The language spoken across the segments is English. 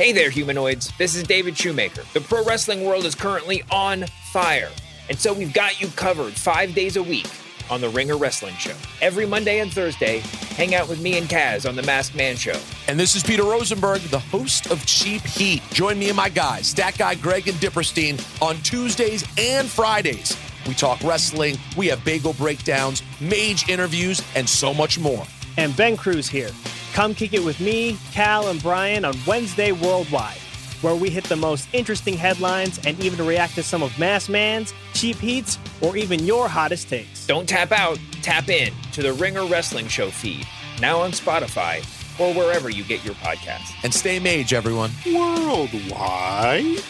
Hey there, humanoids. This is David Shoemaker. The pro wrestling world is currently on fire. And so we've got you covered five days a week on the Ringer Wrestling Show. Every Monday and Thursday, hang out with me and Kaz on the Masked Man Show. And this is Peter Rosenberg, the host of Cheap Heat. Join me and my guys, Stat Guy Greg and Dipperstein, on Tuesdays and Fridays. We talk wrestling, we have bagel breakdowns, mage interviews, and so much more. And Ben Cruz here. Come kick it with me, Cal, and Brian on Wednesday Worldwide, where we hit the most interesting headlines and even react to some of Masked Man's, Cheap Heats, or even your hottest takes. Don't tap out, tap in to the Ringer Wrestling Show feed, now on Spotify or wherever you get your podcasts. And stay mage, everyone. Worldwide.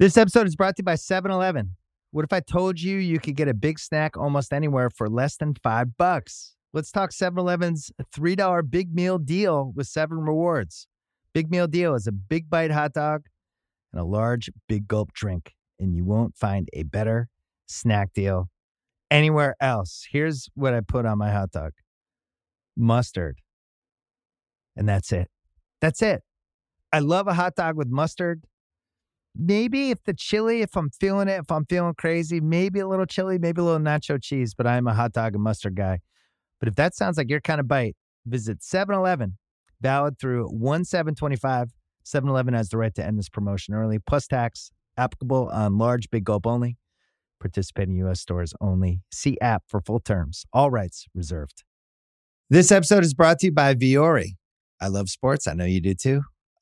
This episode is brought to you by 7 Eleven. What if I told you you could get a big snack almost anywhere for less than five bucks? Let's talk 7 Eleven's $3 big meal deal with seven rewards. Big meal deal is a big bite hot dog and a large big gulp drink, and you won't find a better snack deal anywhere else. Here's what I put on my hot dog mustard. And that's it. That's it. I love a hot dog with mustard maybe if the chili, if I'm feeling it, if I'm feeling crazy, maybe a little chili, maybe a little nacho cheese, but I'm a hot dog and mustard guy. But if that sounds like your kind of bite, visit 7 Eleven, valid through 1 7 25. 7 Eleven has the right to end this promotion early, plus tax, applicable on large, big gulp only. Participating U.S. stores only. See app for full terms. All rights reserved. This episode is brought to you by Vuori. I love sports. I know you do too.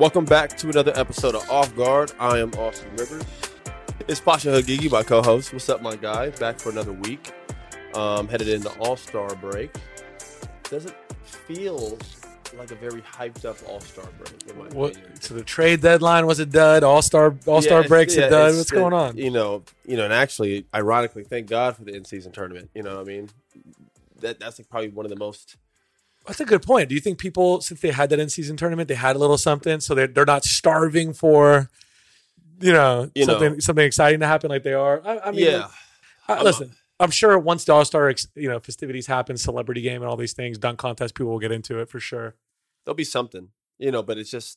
Welcome back to another episode of Off Guard. I am Austin Rivers. It's Pausha Haghighi, my co-host. What's up, my guy? Back for another week. Um, headed into All Star break. Doesn't feel like a very hyped up All Star break. In my What, opinion. so the trade deadline was a dud. All star All Star Yeah, breaks yeah, a dud. What's going on? You know, you know, and actually, ironically, thank God for the in season tournament. You know, what I mean, that that's like probably one of the most That's a good point. Do you think people, since they had that in season tournament, they had a little something, so they're they're not starving for, you know, You know. something something exciting to happen like they are? I, I mean, yeah. I- listen, I'm sure once the All Star you know festivities happen, celebrity game and all these things, dunk contest, people will get into it for sure. there'll be something, you know, but it's just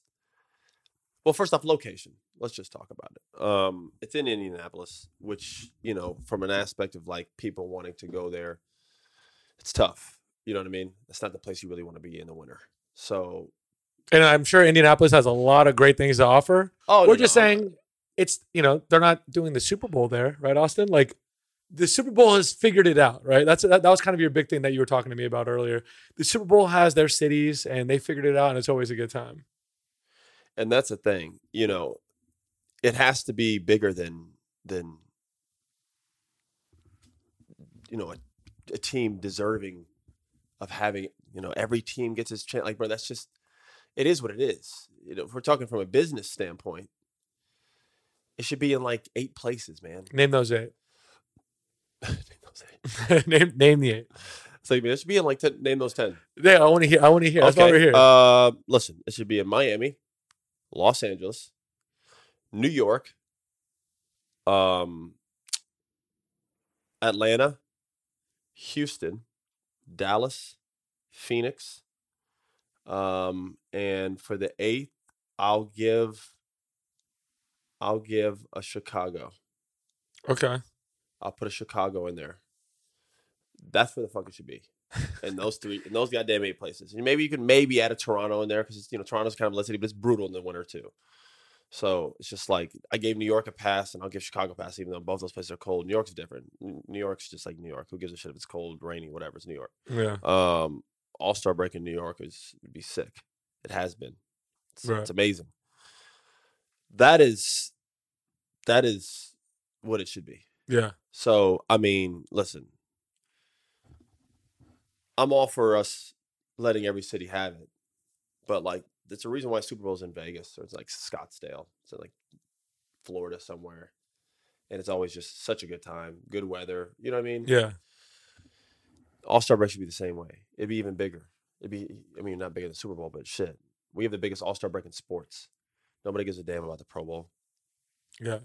well, first off, location. Let's just talk about it. Um, it's in Indianapolis, which, you know, from an aspect of like people wanting to go there, it's tough. You know what I mean? It's not the place you really want to be in the winter. So And I'm sure Indianapolis has a lot of great things to offer. oh We're no, just no, saying it's you know they're not doing the Super Bowl there, right, Austin? Like the Super Bowl has figured it out, right? That's that, that was kind of your big thing that you were talking to me about earlier. The Super Bowl has their cities and they figured it out, and it's always a good time. and that's the thing, you know, it has to be bigger than than you know, a, a team deserving of having, you know, every team gets its chance. Like, bro, that's just it is what it is. You know, if we're talking from a business standpoint, it should be in like eight places, man. Name those eight. name name the eight. So I mean, it should be in like ten, name those ten. Yeah, I want to hear. I want to hear. That's why we're here. Uh, listen, it should be in Miami, Los Angeles, New York, um, Atlanta, Houston, Dallas, Phoenix, um, and for the eighth, I'll give. I'll give a Chicago. okay. I'll put a Chicago in there. That's where the fuck it should be. And those three, in those goddamn eight places. And maybe you can maybe add a Toronto in there because it's you know Toronto's kind of a city, but it's brutal in the winter too. So it's just like I gave New York a pass, and I'll give Chicago a pass, even though both those places are cold. New York's different. New York's just like New York. Who gives a shit if it's cold, rainy, whatever? It's New York. Yeah. Um, All Star break in New York is would be sick. It has been. It's, Right. it's amazing. That is, that is what it should be. Yeah. So I mean, listen, I'm all for us letting every city have it, but like, there's a reason why Super Bowl's in Vegas or it's like Scottsdale, so like Florida somewhere, and it's always just such a good time, good weather. You know what I mean? Yeah. All Star break should be the same way. It'd be even bigger. It'd be, I mean, not bigger than Super Bowl, but shit, we have the biggest All Star break in sports. Nobody gives a damn about the Pro Bowl. Yeah.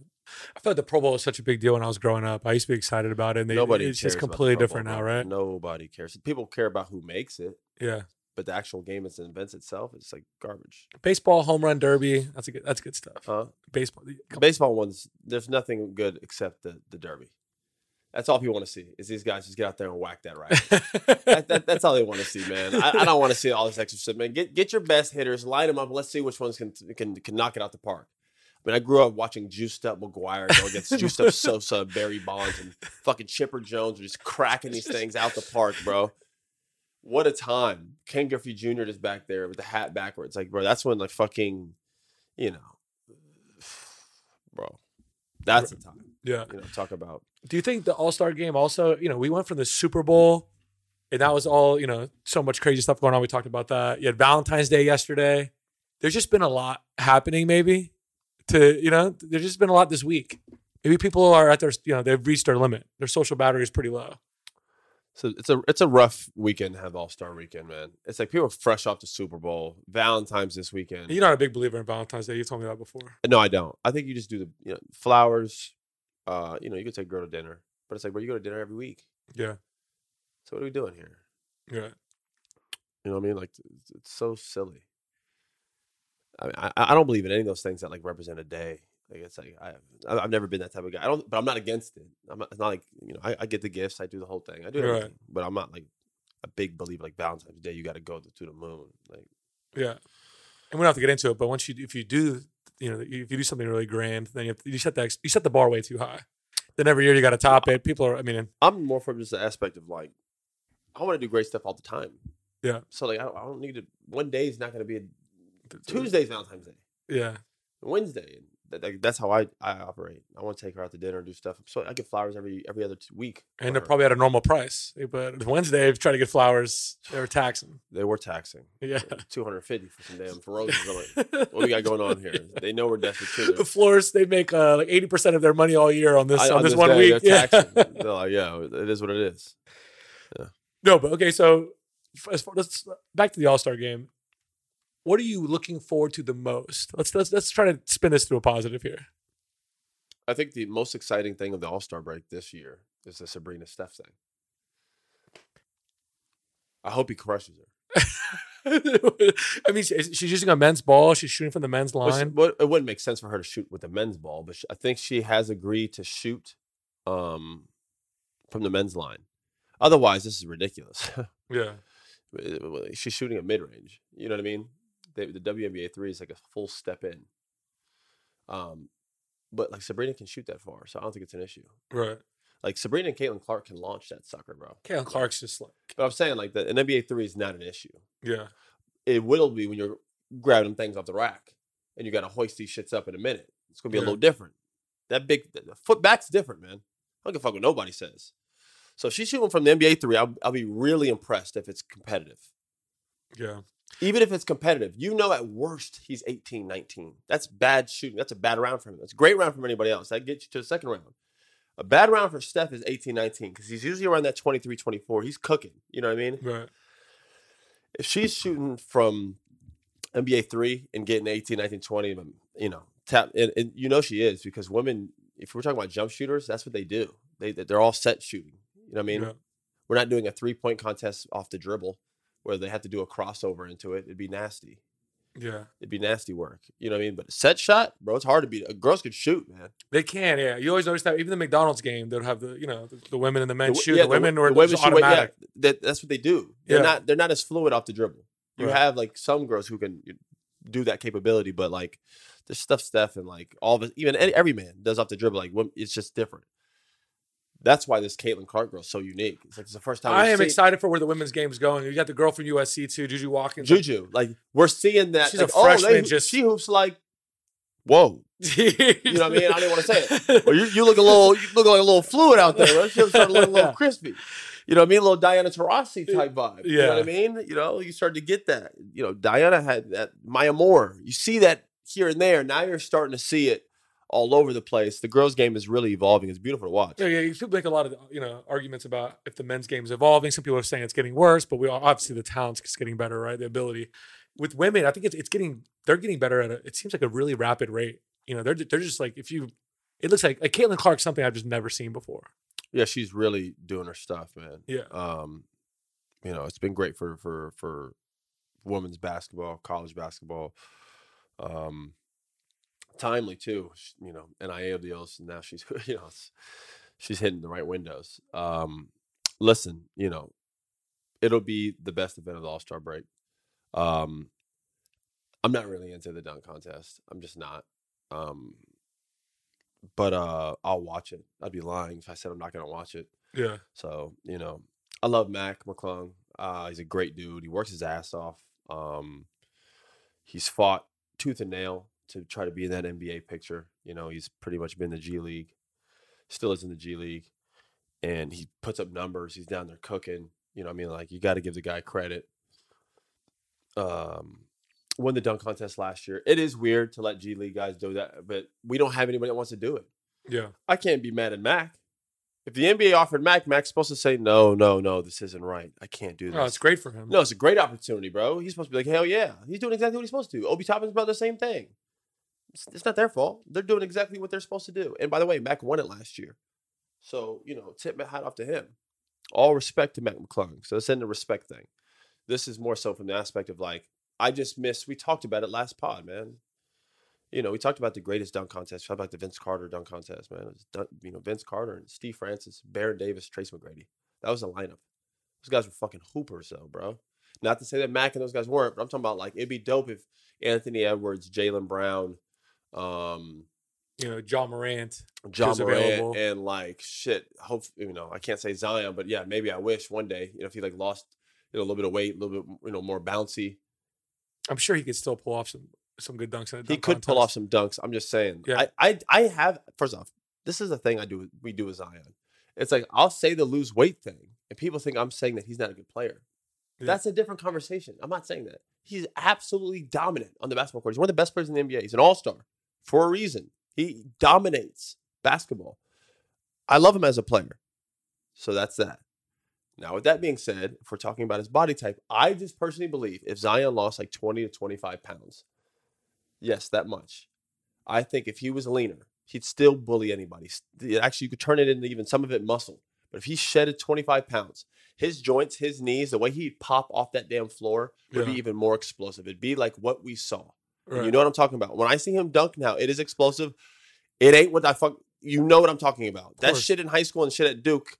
I felt like the Pro Bowl was such a big deal when I was growing up. I used to be excited about it. And they, Nobody. it's cares just completely Bowl, different now, right? Nobody cares. People care about who makes it, Yeah. But the actual game it's events itself is like garbage. Baseball, home run derby. That's a good. That's good stuff. Huh? Baseball. The baseball ones, there's nothing good except the the derby. That's all people want to see is these guys just get out there and whack that right. that, that, that's all they want to see, man. I, I don't want to see all this extra shit, man. Get get your best hitters, line them up, let's see which ones can can can knock it out the park. I mean, I grew up watching Juiced Up McGuire go against Juiced Up Sosa, Barry Bonds, and fucking Chipper Jones just cracking these things out the park, bro. What a time! Ken Griffey Jr. just back there with the hat backwards, like, bro. That's when like fucking, you know, bro. That's the time. yeah. You know, talk about Do you think the All Star game also? You know, we went from the Super Bowl, and that was all. You know, so much crazy stuff going on. We talked about that. You had Valentine's Day yesterday. There's just been a lot happening. Maybe to you know, there's just been a lot this week. Maybe people are at their you know they've reached their limit. Their social battery is pretty low. So it's a it's a rough weekend to have All Star Weekend, man. It's like people are fresh off the Super Bowl, Valentine's this weekend. You're not a big believer in Valentine's Day. You've told me that before. no, I don't. I think you just do the you know flowers. Uh, you know, you could take a girl to dinner, but it's like, bro, you go to dinner every week. Yeah. So what are we doing here? Yeah. You know what I mean? Like it's, it's so silly. I mean, I, I don't believe in any of those things that like represent a day. Like it's like I I've never been that type of guy. I don't, but I'm not against it. I'm not, it's not like you know I, I get the gifts. I do the whole thing. I do Right. everything, but I'm not like a big believer like Valentine's Day. You got to go to, to the moon. Like Yeah. And we don't have to get into it, but once you if you do, you know, if you do something really grand, then you, to, you set the you set the bar way too high. Then every year you got to top it. People are, I mean, I'm more from just the aspect of like I want to do great stuff all the time. Yeah. So like I don't, I don't need to. One day is not going to be a Tuesday's Valentine's Day. yeah, Wednesday. That, that- that's how I, I operate. I want to take her out to dinner and do stuff. So I get flowers every every other t- week. and they're her. probably at a normal price. But Wednesday, try to get flowers, they were taxing. they were taxing. Yeah. two hundred fifty for some damn for roses. I'm like, what we got going on here? They know we're desperate too. the florists they make uh, like eighty percent of their money all year on this I- on, this, one day, week. they're Yeah. taxing. They're like, yeah, it is what it is. Yeah. no, but okay. So as far, let's back to the All Star game. What are you looking forward to the most? Let's let's let's try to spin this to a positive here. I think the most exciting thing of the All Star break this year is the Sabrina Steph thing. I hope he crushes her. I mean, she's using a men's ball. She's shooting from the men's line. it wouldn't make sense for her to shoot with the men's ball, but I think she has agreed to shoot um, from the men's line. Otherwise, this is ridiculous. Yeah, She's shooting at mid range. You know what I mean? The, the WNBA three is like a full step in. Um, but like Sabrina can shoot that far, so I don't think it's an issue. right. Like Sabrina and Caitlin Clark can launch that sucker, bro. Caitlin Clark's just like, But I'm saying like the an NBA three is not an issue. yeah, It will be when you're grabbing things off the rack and you got to hoist these shits up in a minute. It's gonna be Yeah. a little different. That big the foot back's different, man. I don't give a fuck what nobody says. So if she's shooting from the NBA three, I'll, I'll be really impressed if it's competitive. yeah, Even if it's competitive, you know at worst he's 18, 19. That's bad shooting. That's a bad round for him. That's a great round from anybody else. That gets you to the second round. A bad round for Steph is 18, 19 because he's usually around that 23, 24. He's cooking. You know what I mean? right. if she's shooting from NBA three and getting 18, 19, 20, um, you know, tap, and, and you know she is because women, if we're talking about jump shooters, that's what they do. They they're all set shooting. You know what I mean? Yeah. We're not doing a three point contest off the dribble where they have to do a crossover into it. It'd be nasty. Yeah, it'd be nasty work. You know what I mean? But a set shot, bro, it's hard to beat. Girls can shoot, man. they can. Yeah, you always notice that even the McDonald's game, they'll have the you know the, the women and the men The- shoot. yeah, the women the were women shoot, yeah, automatic. that, that's what they do. They're Yeah. not they're not as fluid off the dribble. You Right. have like some girls who can do that capability, but like there's stuff Steph and like all of it, even every man does off the dribble. Like it's just different. That's why this Caitlin Clark girl is so unique. It's like it's the first time I am seen- excited for where the women's game is going. You got the girl from USC too, Juju Watkins. Juju. Like we're seeing that. She's a like, oh, they freshman, just- she hoops like, whoa. you know what I mean? I didn't wanna say it. Well, you, you look a little, you look like a little fluid out there. Right? She to look a little crispy. You know what I mean? A little Diana Taurasi uh, type vibe. You know what I mean? You know, you start to get that. You know, Diana had that Maya Moore. You see that here and there. Now you're starting to see it all over the place. The girls' game is really evolving. It's beautiful to watch. Yeah, yeah. People make a lot of you know arguments about if the men's game is evolving. Some people are saying it's getting worse, but we all, obviously the talent's getting better, right? The ability with women, I think it's it's getting they're getting better at a. It seems like a really rapid rate. You know, they're they're just like if you, it looks like like Caitlin Clark something I've just never seen before. Yeah, she's really doing her stuff, man. Yeah. Um, you know, it's been great for for for women's basketball, college basketball. Um, timely too. sh- You know, NIL deals. Now she's you know she's hitting the right windows. Um, listen, you know, it'll be the best event of the All Star break. Um, I'm not really into the dunk contest. I'm just not. Um, but uh, I'll watch it. I'd be lying if I said I'm not gonna watch it. Yeah, So, you know, I love Mac McClung. Uh, he's a great dude. He works his ass off. Um, he's fought tooth and nail to try to be in that NBA picture. You know, he's pretty much been in the G League, still is in the G League, and he puts up numbers. He's down there cooking. You know, what I mean, like you got to give the guy credit. Um, won the dunk contest last year. It is weird to let G League guys do that, but we don't have anybody that wants to do it. yeah. I can't be mad at Mac. If the NBA offered Mac, Mac's supposed to say, no, no, no, this isn't right. I can't do this. No, Oh, it's great for him. No, it's a great opportunity, bro. He's supposed to be like, hell yeah. He's doing exactly what he's supposed to do. Obi Toppin's about the same thing. It's, it's not their fault. They're doing exactly what they're supposed to do. And by the way, Mac won it last year. So, you know, tip my hat off to him. All respect to Mac McClung. So it's in the respect thing. This is more so from the aspect of like, I just miss, we talked about it last pod, man. You know, we talked about the greatest dunk contest. We talked about the Vince Carter dunk contest, man. It was, you know, Vince Carter and Steve Francis, Baron Davis, Tracy McGrady. That was the lineup. Those guys were fucking hoopers, though, bro. Not to say that Mac and those guys weren't, but I'm talking about like it'd be dope if Anthony Edwards, Jaylen Brown, um, You know, Ja Morant. Ja Morant, available. and like shit. Hope you know I can't say Zion, but yeah, maybe I wish one day you know if he like lost you know a little bit of weight, a little bit you know more bouncy, I'm sure he could still pull off some some good dunks. A he dunk could pull off some dunks. I'm just saying. Yeah. I, I I have first off, this is the thing I do we do with Zion. It's like I'll say the lose weight thing, and people think I'm saying that he's not a good player. Yeah. That's a different conversation. I'm not saying that. He's absolutely dominant on the basketball court. He's one of the best players in the NBA. He's an all star for a reason. He dominates basketball. I love him as a player. So that's that. Now, with that being said, if we're talking about his body type, I just personally believe if Zion lost like 20 to 25 pounds, yes, that much, I think if he was leaner, he'd still bully anybody. Actually, you could turn it into even some of it muscle. But if he shedded 25 pounds, his joints, his knees, the way he'd pop off that damn floor would be even more explosive. It'd be like what we saw. And You know what I'm talking about. When I see him dunk now, it is explosive. It ain't what I fuck. You know what I'm talking about. That shit in high school and shit at Duke,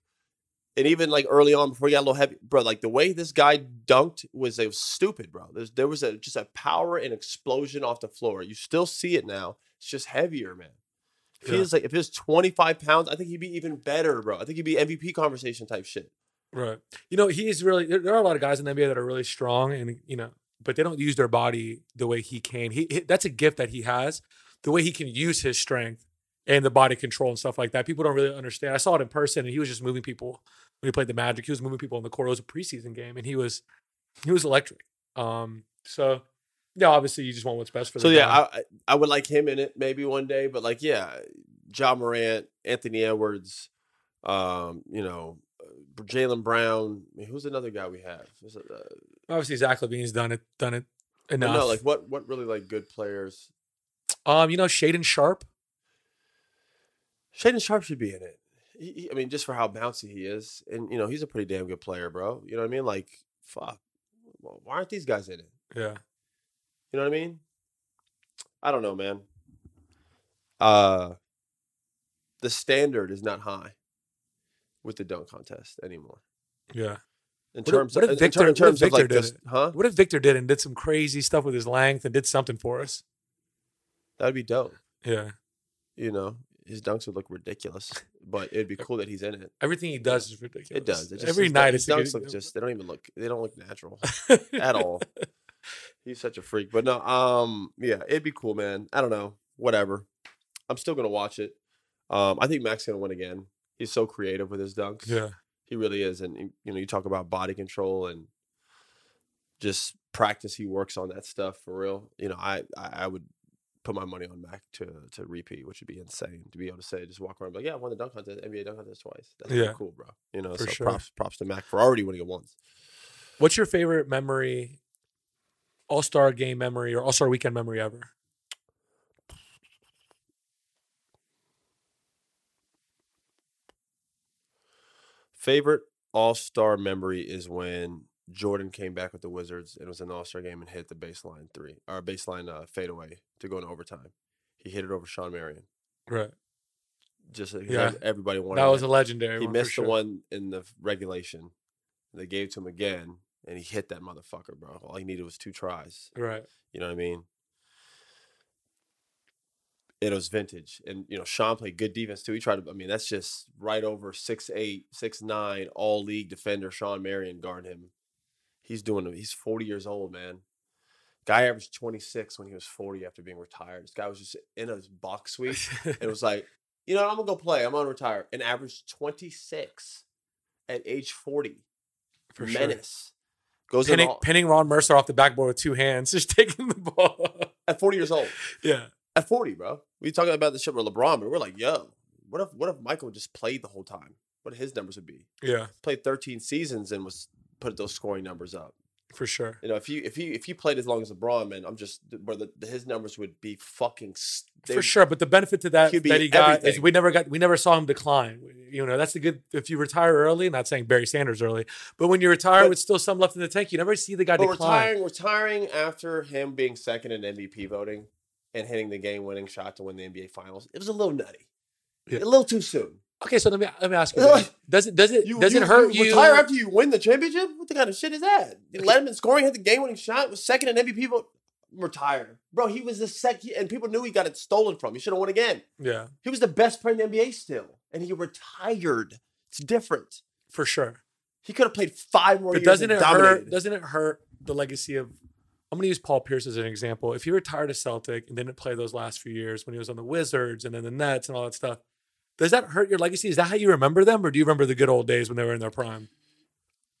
and even like early on before he got a little heavy, bro. Like the way this guy dunked was it was stupid, bro. There's there was a just a power and explosion off the floor. You still see it now. It's just heavier, man. If he Yeah. was like if he was 25 pounds, I think he'd be even better, bro. I think he'd be MVP conversation type shit. Right. You know, he is really. There, there are a lot of guys in the NBA that are really strong, and you know, but they don't use their body the way he can. He, he that's a gift that he has, the way he can use his strength and the body control and stuff like that. People don't really understand. I saw it in person, and he was just moving people when he played the Magic. He was moving people in the court. It was a preseason game, and he was he was electric. Um. So yeah, obviously you just want what's best for. So the yeah. I I- would like him in it maybe one day, but like yeah, John Morant, Anthony Edwards, um, you know, Jaylen Brown. I mean, who's another guy we have? It, uh, obviously Zach LaVine's done it done it enough. no, like what what really like good players? um, you know, Shaedon Sharpe. Shaedon Sharpe should be in it. He, he- I mean, just for how bouncy he is, and you know, he's a pretty damn good player, bro. You know what I mean? Like, fuck, why aren't these guys in it? Yeah. You know what I mean? I don't know, man. Uh the standard is not high with the dunk contest anymore. Yeah. In What if- terms what of in, Victor- in if terms of Victor like did this, it? huh? What if Victor did and did some crazy stuff with his length and did something for us? That'd be dope. Yeah. You know, his dunks would look ridiculous, but it'd be cool that he's in it. Everything he does is ridiculous. It does. It just, Every night it's his dunks look just they don't even look they don't look natural at all. He's such a freak. But no, um, yeah, it'd be cool, man. I don't know. Whatever. I'm still gonna watch it. Um, I think Mac's gonna win again. He's so creative with his dunks. Yeah. He really is. And you know, you talk about body control and just practice he works on that stuff for real. You know, I I, I would put my money on Mac to to repeat, which would be insane to be able to say just walk around and be like, yeah, I won the dunk contest, NBA dunk contest twice. That's Yeah. cool, bro. You know, For so sure. props props to Mac for already winning it once. What's your favorite memory, All Star game memory or All Star weekend memory ever? Favorite All Star memory is when Jordan came back with the Wizards and it was an All Star game and hit the baseline three or baseline uh, fadeaway to go into overtime. He hit it over Shawn Marion. Right. Just Yeah. everybody wanted. That was it. a legendary he one. missed sure. the one in the regulation. They gave it to him again, and he hit that motherfucker, bro. All he needed was two tries. Right. You know what I mean? It was vintage, and you know Sean played good defense too. He tried to. I mean, that's just right over six eight, six nine, all league defender Shawn Marion guard him. He's doing. it. He's forty years old, man. Guy averaged twenty six when he was forty after being retired. This guy was just in a box suite. It was like, you know, what, I'm gonna go play. I'm gonna retire. And averaged 26 at age 40. For sure. Menace. Goes pinning, all, pinning Ron Mercer off the backboard with two hands, just taking the ball. at 40 years old. yeah. At 40, bro. We talking about the shit with LeBron, but we're like, yo, what if what if Michael just played the whole time? What his numbers would be? Yeah. Played 13 seasons and was put those scoring numbers up. For sure. You know, if you if you if you played as long as LeBron, man, I'm just where the, his numbers would be fucking. they- For sure. But the benefit to that that he got is we never got we never saw him decline. You know, that's the good if you retire early, not saying Barry Sanders early, but when you retire But- with still some left in the tank, you never see the guy decline. retiring, retiring after him being second in MVP voting and hitting the game-winning shot to win the NBA Finals, it was a little nutty, Yeah. a little too soon. Okay, so let me let me ask you. This. Does it does it does it hurt you? retire after you win the championship? What the kind of shit is that? You let him in scoring, hit the game-winning shot, was second in MVP vote, retire, bro. He was the second, and people knew he got it stolen from. He should have won again. yeah, He was the best player in the NBA still, and he retired. It's different. for sure. He could have played five more But years. doesn't it dominated. hurt? Doesn't it hurt the legacy of? I'm going to use Paul Pierce as an example. If he retired a Celtic and didn't play those last few years when he was on the Wizards and then the Nets and all that stuff, does that hurt your legacy? Is that how you remember them, or do you remember the good old days when they were in their prime?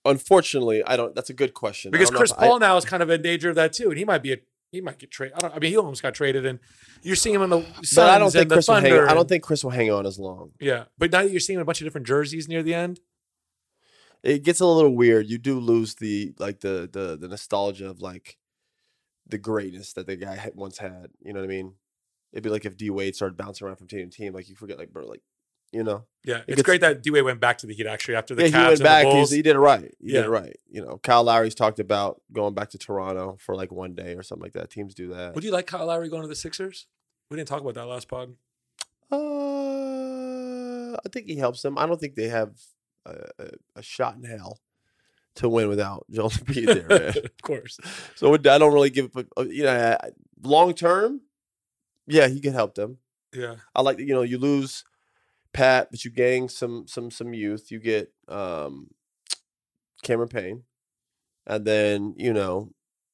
Unfortunately, I don't. That's a good question. Because Chris if I- Paul now is kind of in danger of that too, and he might be a he might get traded. I don't. I mean, he almost got traded, and you're seeing him in the Suns But I don't think and the Chris will hang. Thunder. I don't think Chris will hang on as long. Yeah, but now that you're seeing a bunch of different jerseys near the end, It gets a little weird. You do lose the like the the the nostalgia of like the greatness that the guy had once had. You know what I mean? It'd be like if D Wade started bouncing around from team to team. Like you forget, like bro, like you know. yeah, it's gets- great that D Wade went back to the Heat actually after the yeah, he Cavs went and back. Bulls. he did it right. He Yeah. did it right. You know, Kyle Lowry's talked about going back to Toronto for like one day or something like that. Teams do that. Would you like Kyle Lowry going to the Sixers? We didn't talk about that last pod. Uh, I think he helps them. I don't think they have a, a, a shot in hell to win without Joel Embiid there, man. of course. So I don't really give, but uh, you know, long term, yeah, he could help them. Yeah. I like, that you know, you lose Pat, but you gain some some some youth. You get um Cameron Payne, and then you know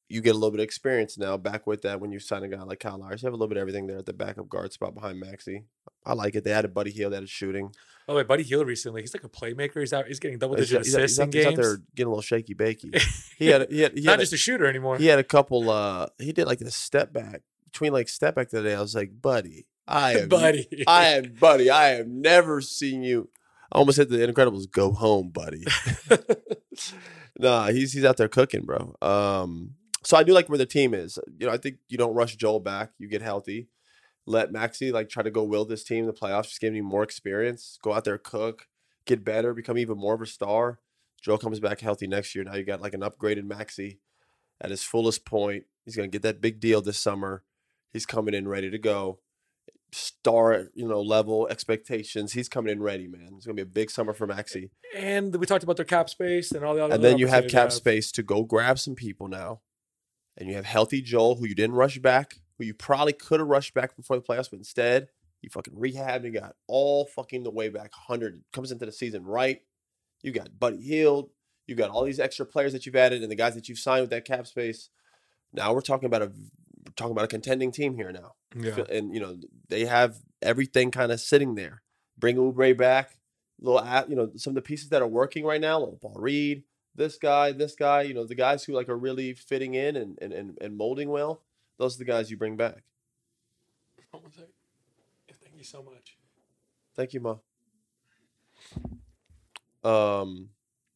you get a little bit of experience now back with that when you sign a guy like Kyle Lowry. So you have a little bit of everything there at the backup guard spot behind Maxey. I like it. They had a Buddy Hield that is shooting. Oh wait, Buddy Hield recently. He's like a playmaker. He's out. He's getting double digit he's out- assists he's out, he's out games. there getting a little shaky bakey. He had a- he had he Not had a- just a shooter anymore. he had a couple uh he did like a step back between like step back the other day. I was like, buddy, I am Buddy. I am buddy, I have never seen you I almost hit the Incredibles go home, buddy. nah, he's he's out there cooking, bro. Um so I do like where the team is. You know, I think you don't rush Joel back, you get healthy. Let Maxey like try to go will this team in the playoffs, just give me more experience, go out there, cook, get better, become even more of a star. Joel comes back healthy next year. Now you got like an upgraded Maxey at his fullest point, He's going to get that big deal this summer. He's coming in ready to go. Star, you know, level expectations. He's coming in ready, man. It's going to be a big summer for Maxey. And we talked about their cap space and all the other. And then you have cap they space to go grab some people now. And you have healthy Joel, who you didn't rush back, who you probably could have rushed back before the playoffs, but instead you fucking rehabbed and got all fucking the way back 100. Comes into the season right. You got Buddy Hield. You got all these extra players that you've added and the guys that you've signed with that cap space. Now we're talking about a we're talking about a contending team here now. Yeah. And you know they have everything kind of sitting there. Bring Oubre back, little you know some of the pieces that are working right now. Little Paul Reed, this guy, this guy. You know the guys who like are really fitting in and and and, and molding well. Those are the guys you bring back. Hold on a sec. Thank you so much. Thank you, Ma. Um,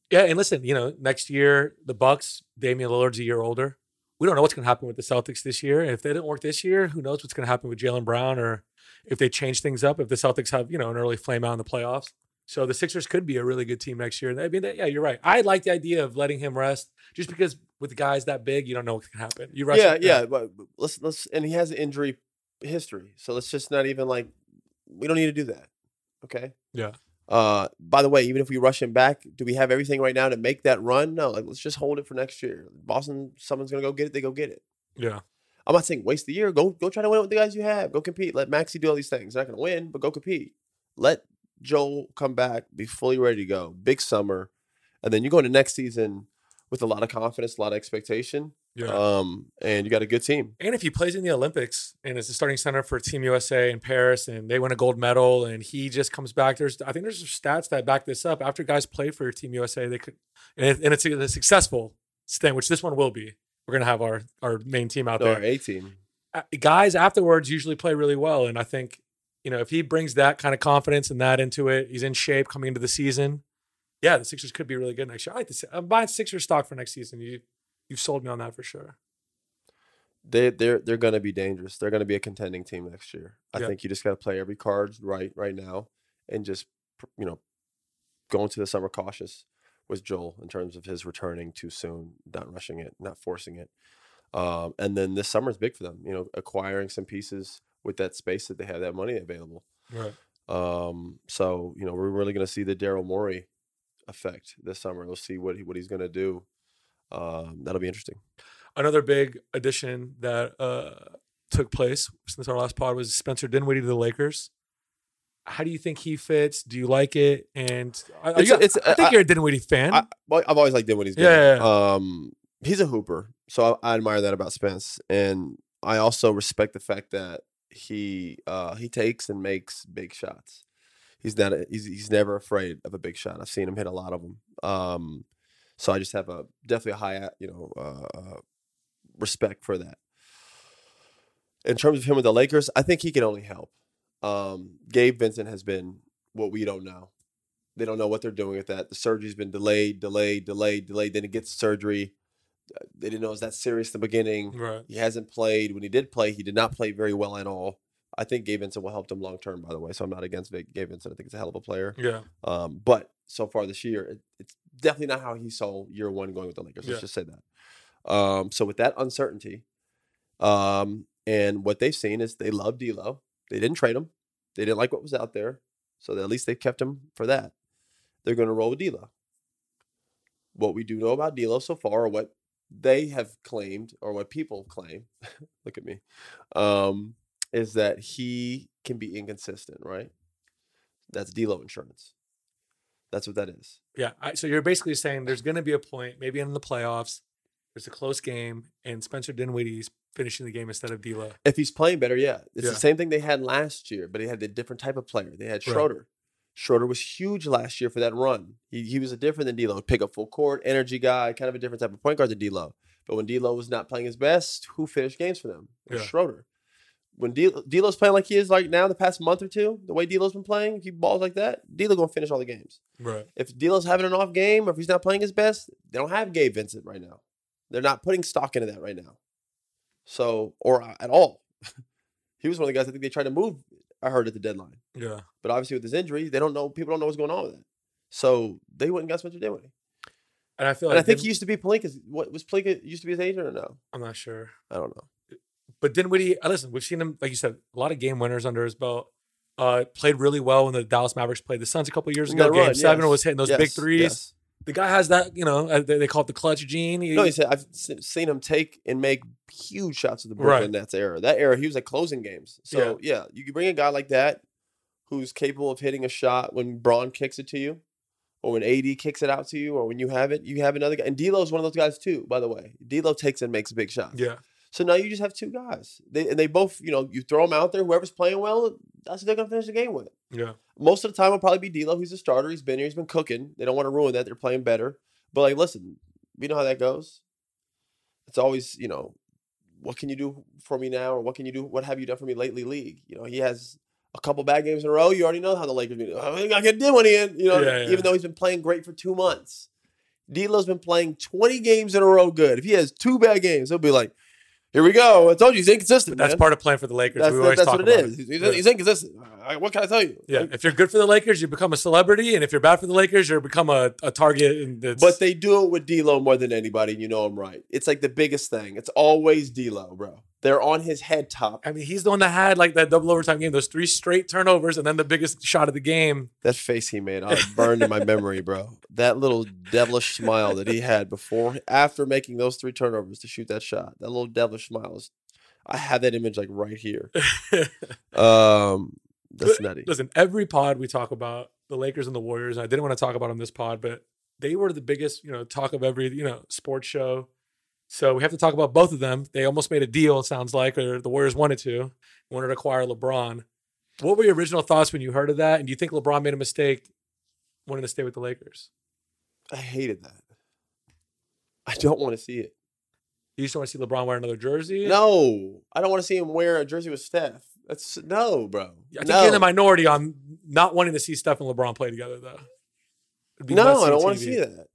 Yeah, and listen, you know, next year the Bucks, Damian Lillard's a year older. We don't know what's going to happen with the Celtics this year. If they didn't work this year, who knows what's going to happen with Jaylen Brown or if they change things up. If the Celtics have, you know, an early flame out in the playoffs, so the Sixers could be a really good team next year. I mean, yeah, you're right. I like the idea of letting him rest, just because with guys that big, you don't know what can happen. You rush, yeah, him- yeah. But let's let's and he has an injury history, so let's just not even like we don't need to do that. Okay. Yeah. Uh, by the way, even if we rush him back, do we have everything right now to make that run? No, like let's just hold it for next year. Boston, someone's gonna go get it. They go get it. yeah, I'm not saying waste the year. Go go try to win with the guys you have. Go compete. Let Maxey do all these things. They're not gonna win, but go compete. Let Joel come back, be fully ready to go. Big summer, and then you go into next season with a lot of confidence, a lot of expectation. yeah. Um, and you got a good team. And if he plays in the Olympics and is the starting center for Team USA in Paris and they win a gold medal and he just comes back, there's I think there's stats that back this up. After guys play for Team USA, they could and, it, and it's a, successful thing, which this one will be. We're gonna have our our main team out No, there. our A team. Uh, Guys afterwards usually play really well, and I think you know if he brings that kind of confidence and that into it, he's in shape coming into the season. Yeah, the Sixers could be really good next year. I like this. I'm buying Sixers stock for next season. You you've sold me on that for sure. They they're they're gonna be dangerous. They're gonna be a contending team next year. I Yeah. think you just gotta play every card right right now and just you know go into the summer cautious with Joel in terms of his returning too soon, not rushing it, not forcing it. Um, and then this summer is big for them. You know, acquiring some pieces with that space that they have that money available. Right. Um, so you know, we're really going to see the Daryl Morey effect this summer. We'll see what he, what he's going to do. Um, that'll be interesting. another big addition that uh, took place since our last pod was Spencer Dinwiddie to the Lakers. How do you think he fits? Do you like it? And I, It's- you- it's- I think I- you're a Dinwiddie fan. I, well, I've always liked when he's good. Yeah, yeah, Um, he's a hooper, so I, I admire that about Spence, and I also respect the fact that he uh, he takes and makes big shots. He's not a, he's he's never afraid of a big shot. I've seen him hit a lot of them. Um, so I just have a definitely a high uh, you know uh, uh, respect for that. In terms of him with the Lakers, I think he can only help. Um, Gabe Vincent has been what we don't know. They don't know what they're doing with that. The surgery's been delayed, delayed, delayed, delayed. Then it gets surgery. They didn't know it was that serious in the beginning. right. He hasn't played. When he did play, he did not play very well at all. I think Gabe Vincent will help them long term, by the way. So I'm not against Gabe Vincent. I think he's a hell of a player. Yeah. Um, but so far this year, it, it's definitely not how he saw year one going with the Lakers. Let's Yeah. just say that. Um, so with that uncertainty, um, and what they've seen is they love D'Lo. They didn't trade him. They didn't like what was out there, so at least they kept him for that. They're going to roll with D'Lo. What we do know about D'Lo so far, or what they have claimed, or what people claim, look at me, um, is that he can be inconsistent. Right? That's D'Lo insurance. That's what that is. Yeah. I, so you're basically saying there's going to be a point, maybe in the playoffs, there's a close game, and Spencer Dinwiddie's finishing the game instead of D'Lo. If he's playing better, yeah. It's Yeah. the same thing they had last year, but they had a different type of player. They had. Schroeder. Schroeder was huge last year for that run. He, he was a different than D'Lo. Pick up full court, energy guy, kind of a different type of point guard than D'Lo. But when D'Lo was not playing his best, who finished games for them? It was Yeah. Schroeder. When D'Lo- D'Lo's playing like he is like now, the past month or two, the way D'Lo's been playing, if he balls like that, D'Lo gonna finish all the games. Right. If D'Lo's having an off game or if he's not playing his best, they don't have Gabe Vincent right now. They're not putting stock into that right now. So, or uh, at all. he was one of the guys I think they tried to move. I heard at the deadline, Yeah. but obviously with his injury, they don't know. People don't know what's going on with that. So they went and got Spencer Dinwiddie. And I feel And like I think Din- he used to be Pelinka's. What was Palinka used to be his agent or no? I'm not sure. I don't know. But Dinwiddie, uh, listen, we've seen him, like you said, a lot of game winners under his belt. Uh, played really well when the Dallas Mavericks played the Suns a couple years ago. Game run, seven yes. was hitting those big threes. yes. The guy has that, you know, uh, they, they call it the clutch gene. He- No, he said I've seen him take and make huge shots at the Right. Brooklyn Nets era. That era, he was at closing games. So yeah. you can bring a guy like that who's capable of hitting a shot when Bron kicks it to you, or when AD kicks it out to you, or when you have it, you have another guy. And D'Lo's one of those guys too. By the way, D'Lo takes and makes big shots. yeah. So now you just have two guys. They and they both, you know, you throw them out there. Whoever's playing well, that's what they're gonna finish the game with. Yeah. Most of the time, it'll probably be D'Lo. He's a starter. He's been here. He's been cooking. They don't want to ruin that. They're playing better. But like, listen, we know how that goes. It's always, you know, what can you do for me now, or what can you do? What have you done for me lately, league? You know, he has a couple bad games in a row. You already know how the Lakers do. I oh, gotta get Dinwiddie in. You know, Yeah, yeah. even though he's been playing great for two months, D'Lo's been playing twenty games in a row. Good. If he has two bad games, he'll be like, "Here we go." I told you he's inconsistent. That's man. part of playing for the Lakers. That's, we always that's talk what it about is. He's, Yeah. he's inconsistent. What can I tell you? Yeah, Like, if you're good for the Lakers, you become a celebrity, and if you're bad for the Lakers, you become a, a target. And But they do it with D'Lo more than anybody, and you know I'm right. It's like the biggest thing. It's always D'Lo, bro. They're on his head top. I mean, he's the one that had like that double overtime game, those three straight turnovers, and then the biggest shot of the game. That face he made, I burned in my memory, bro. That little devilish smile that he had before, after making those three turnovers to shoot that shot. That little devilish smile is. I have that image like right here. Um, that's nutty. Listen, every pod we talk about the Lakers and the Warriors. And I didn't want to talk about them this pod, but they were the biggest, you know, talk of every, you know, sports show. So we have to talk about both of them. They almost made a deal, it sounds like, or the Warriors wanted to, wanted to acquire LeBron. What were your original thoughts when you heard of that? And do you think LeBron made a mistake wanting to stay with the Lakers? I hated that. I don't want to see it. You just want to see LeBron wear another jersey? No, I don't want to see him wear a jersey with Steph. That's no, bro. I think no. you're in the minority on not wanting to see Steph and LeBron play together, though. No, I don't want to see that.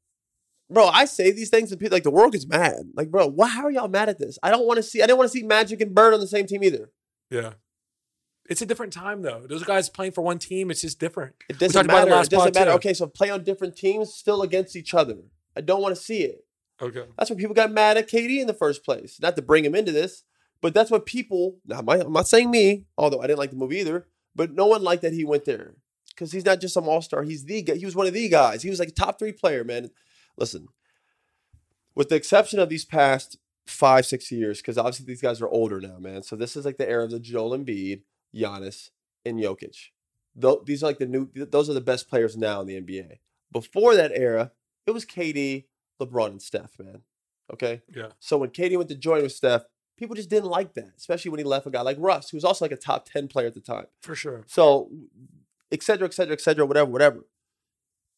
Bro, I say these things and people like the world gets mad. Like, bro, why how are y'all mad at this? I don't want to see I didn't want to see Magic and Bird on the same team either. Yeah. It's a different time though. Those guys playing for one team, it's just different. It doesn't matter. last It doesn't matter. too. Okay, so play on different teams still against each other. I don't want to see it. Okay. That's why people got mad at KD in the first place. Not to bring him into this, but that's what people. Now, my, I'm not saying me, although I didn't like the movie either. But no one liked that he went there because he's not just some all star. He's the guy. He was one of the guys. He was like a top three player, man. Listen, with the exception of these past five, six years, because obviously these guys are older now, man. So this is like the era of the Joel Embiid, Giannis, and Jokic. These are like the new. Those are the best players now in the NBA. Before that era, it was KD, LeBron, and Steph, man. Okay. Yeah. So when KD went to join with Steph, people just didn't like that, especially when he left a guy like Russ, who was also like a top 10 player at the time. For sure. So, et cetera, et cetera, et cetera, whatever, whatever.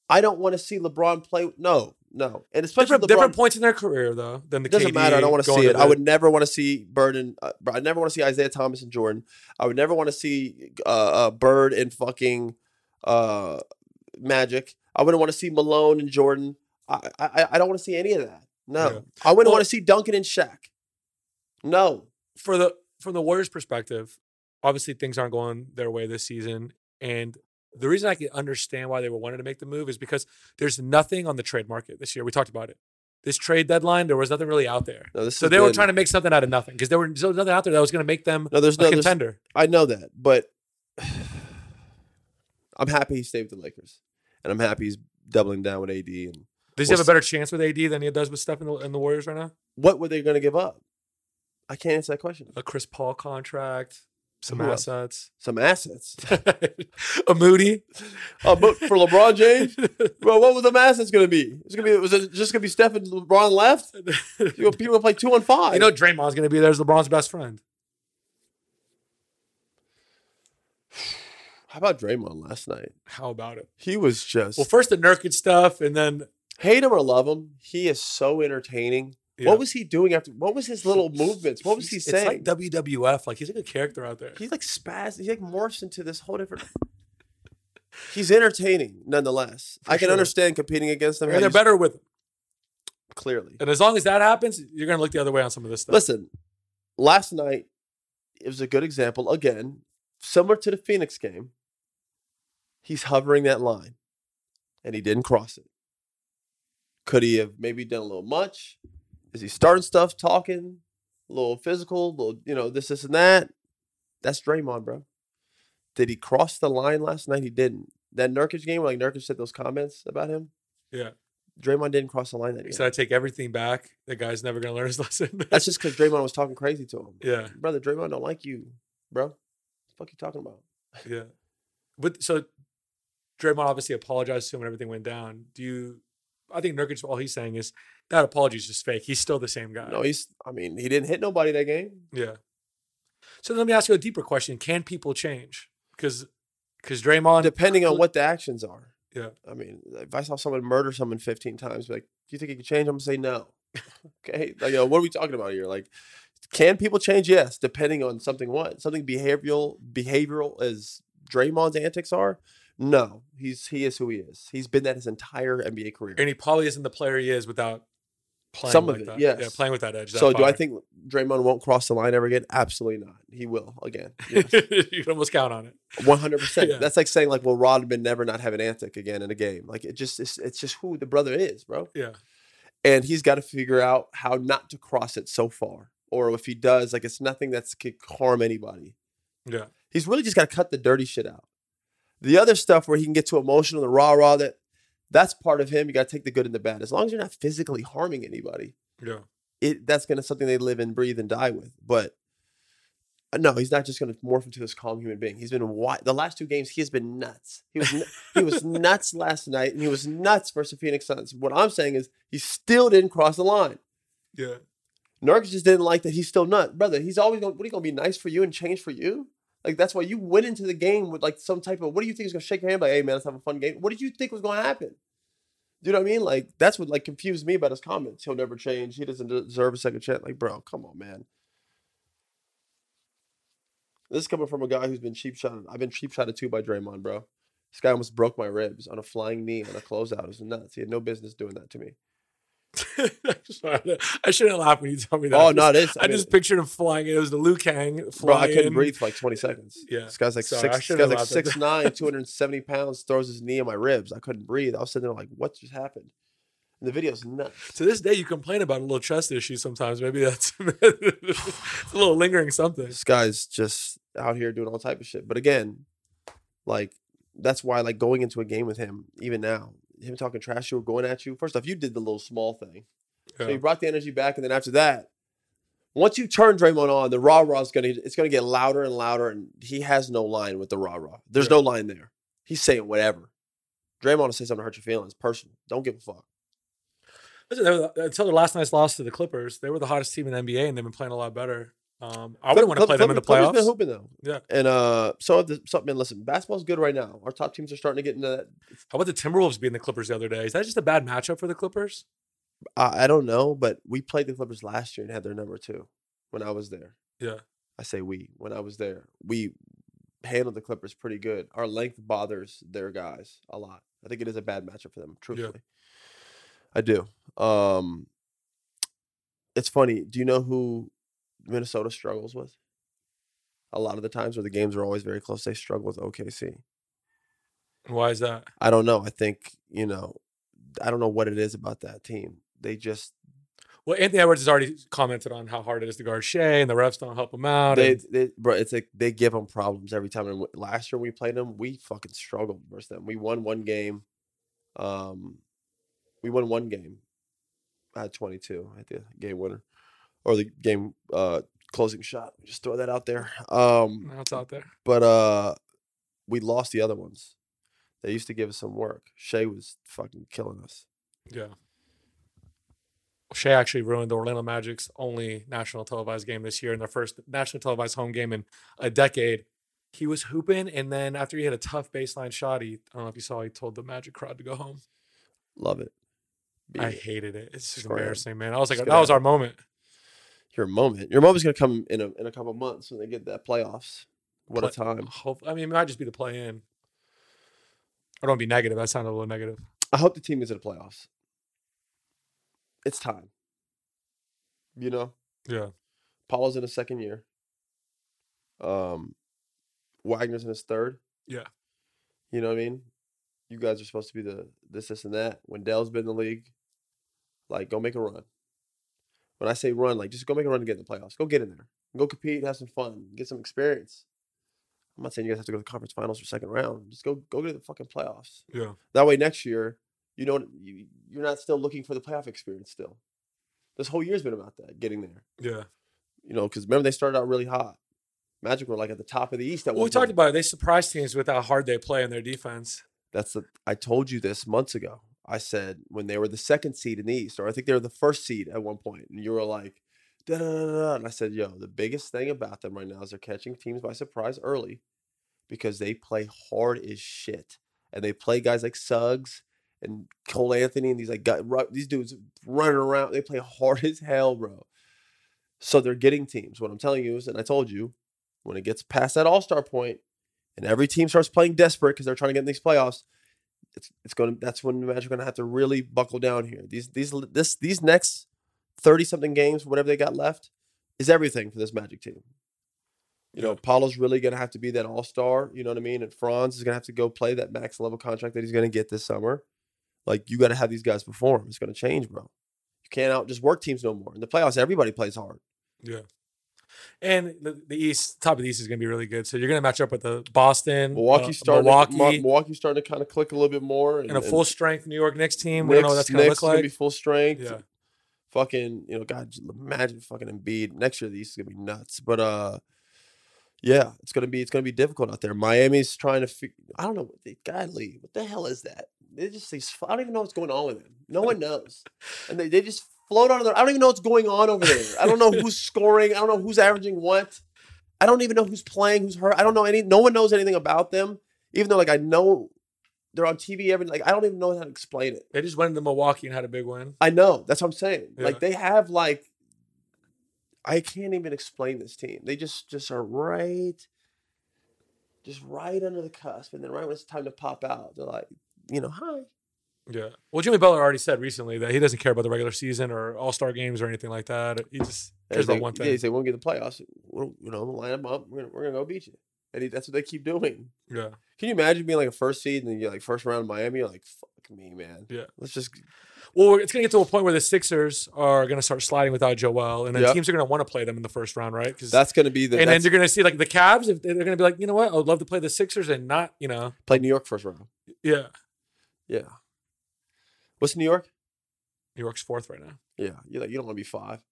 I don't want to see LeBron play. No, no. And especially Different, LeBron, different points in their career though than the it doesn't KD matter. I don't want to see it. I would never want to see Bird and uh, I never want to see Isiah Thomas and Jordan. I would never want to see uh, uh, Bird and fucking uh, Magic. I wouldn't want to see Malone and Jordan. I I, I don't want to see any of that. No, Yeah. I wouldn't Well- want to see Duncan and Shaq. No, for the from the Warriors' perspective, obviously things aren't going their way this season, and the reason I can understand why they were wanting to make the move is because there's nothing on the trade market this year. We talked about it. This trade deadline, there was nothing really out there. no. So they were trying to make something out of nothing because there, there was nothing out there that was going to make them No, there's a no there's- contender. I know that, but I'm happy he stayed with the Lakers, and I'm happy he's doubling down with AD. And Does he Well, have a better chance with AD than he does with Steph in the, in the Warriors right now? what were they going to give up? I can't answer that question. A Chris Paul contract, some assets, Some assets. a Moody. Oh, but for LeBron James, bro, what was the assets going to be? It's going to be was it just going to be Steph and LeBron left? You people play two on five. you know, Draymond's going to be there as LeBron's best friend. how about Draymond last night? How about it? He was just Well, first the Nurkic stuff, and then hate him or love him. He is so entertaining. Yeah. What was he doing after? What was his little movements? What was he It's saying? like WWF. Like he's like a character out there. He's like spaz. He like morphs into this whole different. He's entertaining, nonetheless. I can sure. understand competing against him. and they're better with him. clearly. And as long as that happens, you're gonna look the other way on some of this stuff. Listen, last night it was a good example. Again, similar to the Phoenix game. He's hovering that line, and he didn't cross it. Could he have maybe done a little much? Is he starting stuff, talking, a little physical, a little, you know, this, this, and that? That's Draymond, bro. Did he cross the line last night? He didn't. That Nurkic game, like Nurkic said those comments about him, Yeah. Draymond didn't cross the line that He game. said, I take everything back. The guy's never going to learn his lesson. That's just because Draymond was talking crazy to him. yeah. Brother, Draymond don't like you, bro. What the fuck you talking about? Yeah. But so Draymond obviously apologized to him when everything went down. Do you, I think Nurkic, all he's saying is that apology is just fake. He's still the same guy. No, he's. I mean, he didn't hit nobody that game. Yeah. So let me ask you a deeper question: Can people change? Because because Draymond, Depending on what the actions are. Yeah. I mean, if I saw someone murder someone 15 times, like, do you think he could change? I'm gonna say no. okay. Like, yo, what are we talking about here? Like, can people change? Yes, depending on something what? Something behavioral behavioral as Draymond's antics are? No. He's he is who he is. He's been that his entire NBA career. and he probably isn't the player he is without playing Some of it, that. Yeah, playing with that edge. that So do I think Draymond won't cross the line ever again? Absolutely not. He will again. Yes. you can almost count on it? One hundred percent. That's like saying like, will Rodman never not have an antic again in a game? Like it just it's, it's just who the brother is, bro. Yeah. And he's got to figure out how not to cross it so far, or if he does, like it's nothing that's could harm anybody. Yeah. He's really just got to cut the dirty shit out. The other stuff where he can get too emotional, the rah rah, that that's part of him. You got to take the good and the bad. As long as you're not physically harming anybody, Yeah. it that's gonna something they live and breathe and die with. But uh, no, he's not just gonna morph into this calm human being. He's been wi- the last two games. He has been nuts. He was he was nuts last night, and he was nuts versus the Phoenix Suns. What I'm saying is he still didn't cross the line. Yeah. Nurkic just didn't like that. He's still nut, brother. He's always going. What are you gonna be nice for you and change for you? Like that's why you went into the game with like some type of. What do you think is gonna shake your hand? Like, hey man, let's have a fun game. What did you think was gonna happen? Do you know what I mean? Like that's what like confused me about his comments. He'll never change. He doesn't deserve a second chance. Like, bro, come on, man. This is coming from a guy who's been cheap shotted. I've been cheap shotted too by Draymond, bro. This guy almost broke my ribs on a flying knee on a closeout. It was nuts. He had no business doing that to me. Sorry, I shouldn't laugh when you tell me that. Oh no, this. I, just pictured him flying. It was the Liu Kang flying. Bro. I couldn't breathe for like 20 seconds. Yeah. This guy's like Sorry, six, this guy's like laughed at 6'9, 270 pounds, throws his knee on my ribs. I couldn't breathe. I was sitting there like, what just happened? And the video's nuts. To this day, you complain about a little chest issue sometimes. Maybe that's a little lingering something. This guy's just out here doing all type of shit. But again, like that's why like going into a game with him, even now, him talking trash you, going at you. First off, you did the little small thing. So Yeah. you brought the energy back, and then after that, once you turn Draymond on, the rah rah is gonna it's gonna get louder and louder, and he has no line with the rah rah. There's Yeah. no line there. He's saying whatever. Draymond will say something to hurt your feelings, personal. Don't give a fuck. Listen, they were the- until their last night's loss to the Clippers, they were the hottest team in the NBA, and they've been playing a lot better. Um, I wouldn't want to play them in the playoffs. Been hooping though. Yeah. And uh, so the, something. Listen, basketball's good right now. Our top teams are starting to get into that. How about the Timberwolves being the Clippers the other day? Is that just a bad matchup for the Clippers? I, I don't know, but we played the Clippers last year and had their number two when I was there. Yeah. I say we when I was there. We handled the Clippers pretty good. Our length bothers their guys a lot. I think it is a bad matchup for them. Truthfully, I do. Um, it's funny. Do you know who Minnesota struggles with? A lot of the times where the games are always very close, they struggle with OKC. Why is that? I don't know. I think you know. I don't know what it is about that team. They just Well, Anthony Edwards has already commented on how hard it is to guard Shai, and the refs don't help him out. they, and- they bro, it's like they give them problems every time. And last year we played them, we fucking struggled versus them. We won one game. Um, we won one game. I had twenty two. I had the game winner, or the game uh closing shot. Just throw that out there. Um, now it's out there. but uh, we lost the other ones. They used to give us some work. Shai was fucking killing us. Yeah. Shai actually ruined the Orlando Magic's only national televised game this year in their first national televised home game in a decade. He was hooping, and then after he had a tough baseline shot, he I don't know if you saw, he told the Magic crowd to go home. Love it. I hated it. It's just Scram. embarrassing, man. I was like, that was our moment. Your moment. Your moment's gonna come in a in a couple months when they get that playoffs. What a time! Hope, I mean, it might just be the play in. I don't wanna be negative. That sounded a little negative. I hope the team is in the playoffs. It's time. You know, Yeah. Paul's in his second year. Um, Wagner's in his third. Yeah. You know what I mean? You guys are supposed to be the this, this, and that. Wendell's been in the league. Like, go make a run. When I say run, like just go make a run to get in the playoffs. Go get in there. Go compete, have some fun, get some experience. I'm not saying you guys have to go to the conference finals or second round. Just go go get to the fucking playoffs. Yeah. That way next year, you know you, you're not still looking for the playoff experience still. This whole year's been about that, getting there. Yeah. You know, because remember they started out really hot. Magic were like at the top of the East at Well, we talked about it. They surprise teams with how hard they play in their defense. That's the I told you this months ago. I said when they were the second seed in the East, or I think they were the first seed at one point, and you were like, da da da da. And I said, yo, the biggest thing about them right now is they're catching teams by surprise early because they play hard as shit. And they play guys like Suggs and Cole Anthony and these like guys, these dudes running around. They play hard as hell, bro. So they're getting teams. What I'm telling you is, and I told you, when it gets past that All Star point, and every team starts playing desperate because they're trying to get in these playoffs, it's it's going to that's when the Magic are going to have to really buckle down here. These these this these next thirty something games, whatever they got left, is everything for this Magic team. You know, Paolo's really going to have to be that all star. You know what I mean? And Franz is going to have to go play that max level contract that he's going to get this summer. Like you got to have these guys perform. It's going to change, bro. You can't out just work teams no more. In the playoffs, everybody plays hard. Yeah. And the, the East, top of the East is going to be really good. So you're going to match up with the Boston, Milwaukee uh, starting Milwaukee, To, Mi- Milwaukee's starting to kind of click a little bit more, and a full strength New York Knicks team. We don't know what that's going to Knicks look like. be full strength. Yeah. Fucking, you know, God, imagine fucking Embiid next year. The East is gonna be nuts. But uh, yeah, it's gonna be it's gonna be difficult out there. Miami's trying to. Fig- I don't know. what they Godly, what the hell is that? They just these. I don't even know what's going on with them. No one knows, and they, they just float on there. I don't even know what's going on over there. I don't know who's scoring. I don't know who's averaging what. I don't even know who's playing, who's hurt. I don't know any. No one knows anything about them. Even though, like, I know they're on TV every. Like, I don't even know how to explain it. They just went into Milwaukee and had a big win. I know. That's what I'm saying. Yeah. Like they have like I can't even explain this team. They just just are right just right under the cusp. And then right when it's time to pop out, they're like, you know, hi. Yeah. Well, Jimmy Butler already said recently that he doesn't care about the regular season or All Star games or anything like that. He just cares They, about one yeah, thing. they say we'll get the playoffs. We'll, you know, line them up. We're gonna, we're gonna go beat you. And he, that's what they keep doing. Yeah. Can you imagine being like a first seed and then you're like first round in Miami? You're like, fuck me, man. Yeah. Let's just Well, it's going to get to a point where the Sixers are going to start sliding without Joel, and then Yep. teams are going to want to play them in the first round, right? Because that's gonna be the and then you're going to see like the Cavs, if they're going to be like, you know what, I would love to play the Sixers and not, you know, play New York first round. yeah. Yeah. What's New York? New York's fourth right now. Yeah. You like you don't want to be five.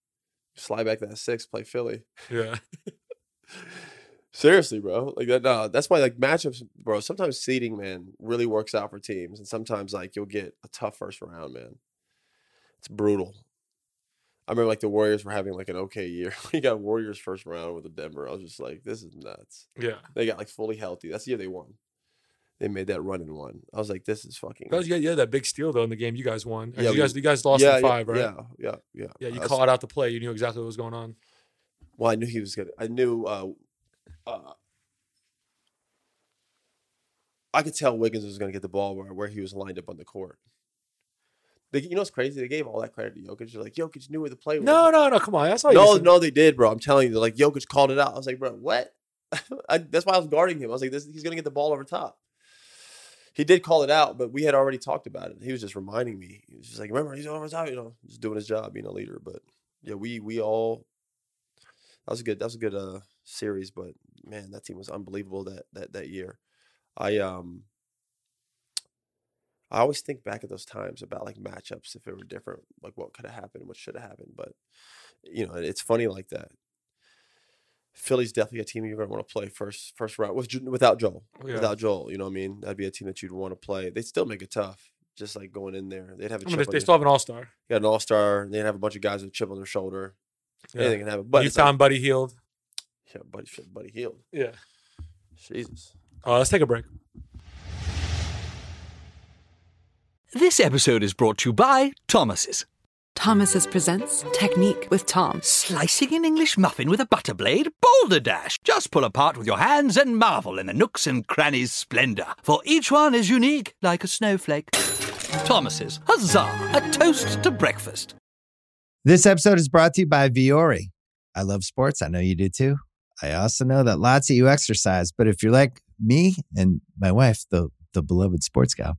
Slide back to that six, play Philly. Yeah. Seriously, bro. Like that. No, that's why like matchups, bro. Sometimes seeding, man, really works out for teams, and sometimes like you'll get a tough first round, man. It's brutal. I remember like the Warriors were having like an okay year. we got Warriors first round with the Denver. I was just like, this is nuts. Yeah. They got like fully healthy. That's the year they won. They made that run and won. I was like, this is fucking. That was, yeah, yeah, that big steal though in the game you guys won. Yeah, you we- guys, you guys lost yeah, in five, yeah, right? Yeah, yeah, yeah. Yeah, you Uh, called out the play. You knew exactly what was going on. Well, I knew he was gonna. I knew. Uh, uh, I could tell Wiggins was gonna get the ball where, where he was lined up on the court. They, you know what's crazy? They gave all that credit to Jokic. They're like, Jokic knew where the play was. No, no, no. Come on, that's you no, no, they did, bro. I'm telling you, they're like Jokic called it out. I was like, bro, what? I, that's why I was guarding him. I was like, this, he's gonna get the ball over top. He did call it out, but we had already talked about it. He was just reminding me. He was just like, remember, he's over top, you know, just doing his job, being a leader. But yeah, we we all that was a good that was a good uh series, but man, that team was unbelievable that that that year. I um I always think back at those times about like matchups if it were different, like what could have happened, what should have happened. But you know, it's funny like that. Philly's definitely a team you're gonna want to play first first round with without Joel. Yeah. Without Joel, you know what I mean? That'd be a team that you'd want to play. They'd still make it tough, just like going in there. They'd have a I mean, they, on they their- still have an All Star. got an all star. They'd have a bunch of guys with a chip on their shoulder. Yeah. Anything can happen. But you it's like- Buddy Hield. yeah, buddy, shit, buddy Hield. Yeah. Jesus. Uh, let's take a break. This episode is brought to you by Thomas's. Thomas's presents Technique with Tom. Slicing an English muffin with a butter blade? Boulder Dash! Just pull apart with your hands and marvel in the nooks and crannies' splendor, for each one is unique like a snowflake. Thomas's, huzzah! A toast to breakfast. This episode is brought to you by Vuori. I love sports. I know you do too. I also know that lots of you exercise, but if you're like me and my wife, the, the beloved sports gal,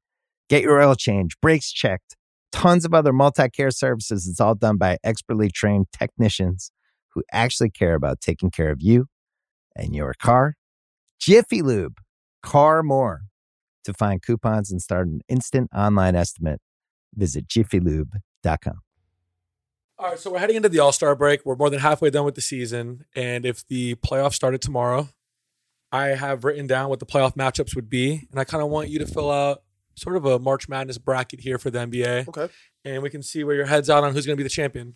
Get your oil change, brakes checked, tons of other multi care services. It's all done by expertly trained technicians who actually care about taking care of you and your car. Jiffy Lube, car more. To find coupons and start an instant online estimate, visit jiffylube.com. All right, so we're heading into the All Star break. We're more than halfway done with the season, and if the playoffs started tomorrow, I have written down what the playoff matchups would be, and I kind of want you to fill out sort of a March Madness bracket here for the NBA, Okay, and we can see where your head's out on who's going to be the champion.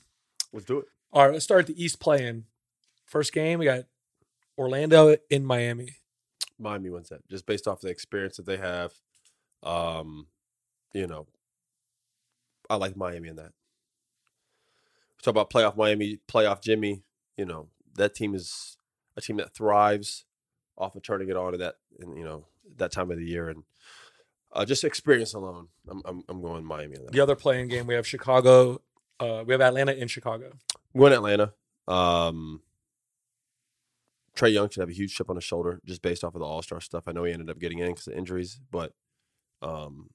let's do it. All right, let's start at the East play-in. First game, we got Orlando in Miami. Miami wins that just based off the experience that they have. Um, you know, I like Miami in that. Talk about playoff Miami, playoff Jimmy. You know that team is a team that thrives off of turning it on at that, and you know that time of the year, and uh, just experience alone. I'm I'm, I'm going Miami. The other play-in game, we have Chicago. Uh, we have Atlanta in Chicago. I'm going Atlanta. Um, Trae Young should have a huge chip on his shoulder just based off of the All Star stuff. I know he ended up getting in because of injuries, but um,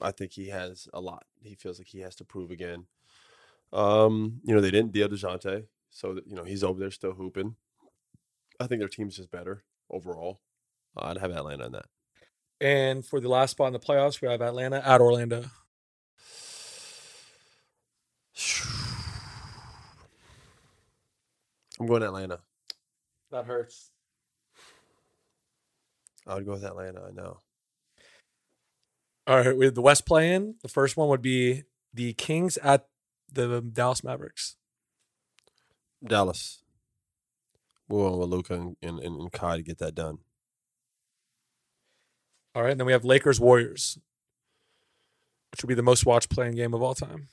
I think he has a lot. He feels like he has to prove again. Um, you know, they didn't deal Dejounte, so that, you know he's over there still hooping. I think their team's just better overall. Uh, I'd have Atlanta in that. And for the last spot in the playoffs, we have Atlanta at Orlando. I'm going Atlanta. That hurts. I would go with Atlanta. I know. All right, with the West play-in, the first one would be the Kings at the Dallas Mavericks. Dallas. We're going with Luka and, and, and Kai to get that done. All right, and then we have Lakers Warriors, which would be the most watched play-in game of all time.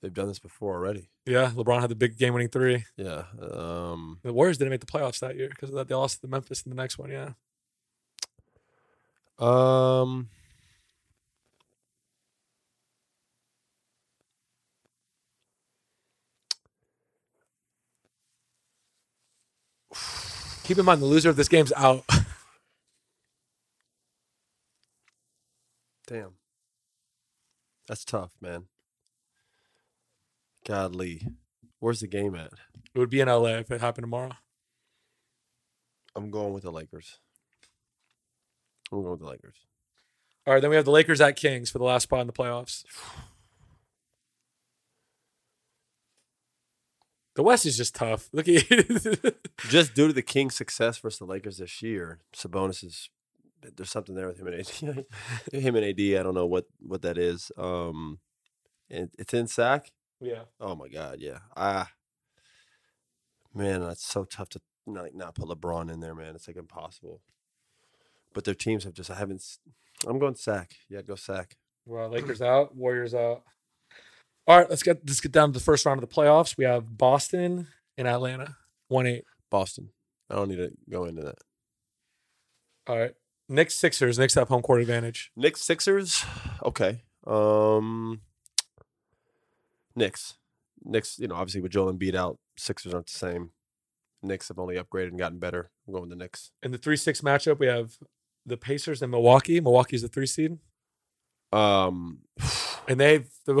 They've done this before already. Yeah, LeBron had the big game-winning three. Yeah. Um, The Warriors didn't make the playoffs that year because. They lost to Memphis in the next one. Yeah. um, Keep in mind, the loser of this game's out. damn. That's tough, man. Godly. Where's the game at? it would be in LA if it happened tomorrow. I'm going with the Lakers. I'm going with the Lakers. All right, then we have the Lakers at Kings for the last spot in the playoffs. The West is just tough. Look at Just due to the Kings' success versus the Lakers this year, Sabonis is there's something there with him and AD. him and AD, I don't know what what that is. Um, and it's in Sac. yeah. Oh my God, yeah. Ah, man, that's so tough to not, not put LeBron in there, man. It's like impossible. But their teams have just I haven't. I'm going Sac. Yeah, go Sac. Well, Lakers out, Warriors out. All right, let's get let's get down to the first round of the playoffs. We have Boston and Atlanta, one eight. Boston. I don't need to go into that. All right, Knicks Sixers. Knicks have home court advantage. Knicks Sixers. Okay. Um, Knicks. Knicks, you know, obviously with Joel Embiid out, Sixers aren't the same. Knicks have only upgraded and gotten better. I'm going with the Knicks. In the three six matchup, we have the Pacers and Milwaukee. Milwaukee's the three seed, Um, and they've the,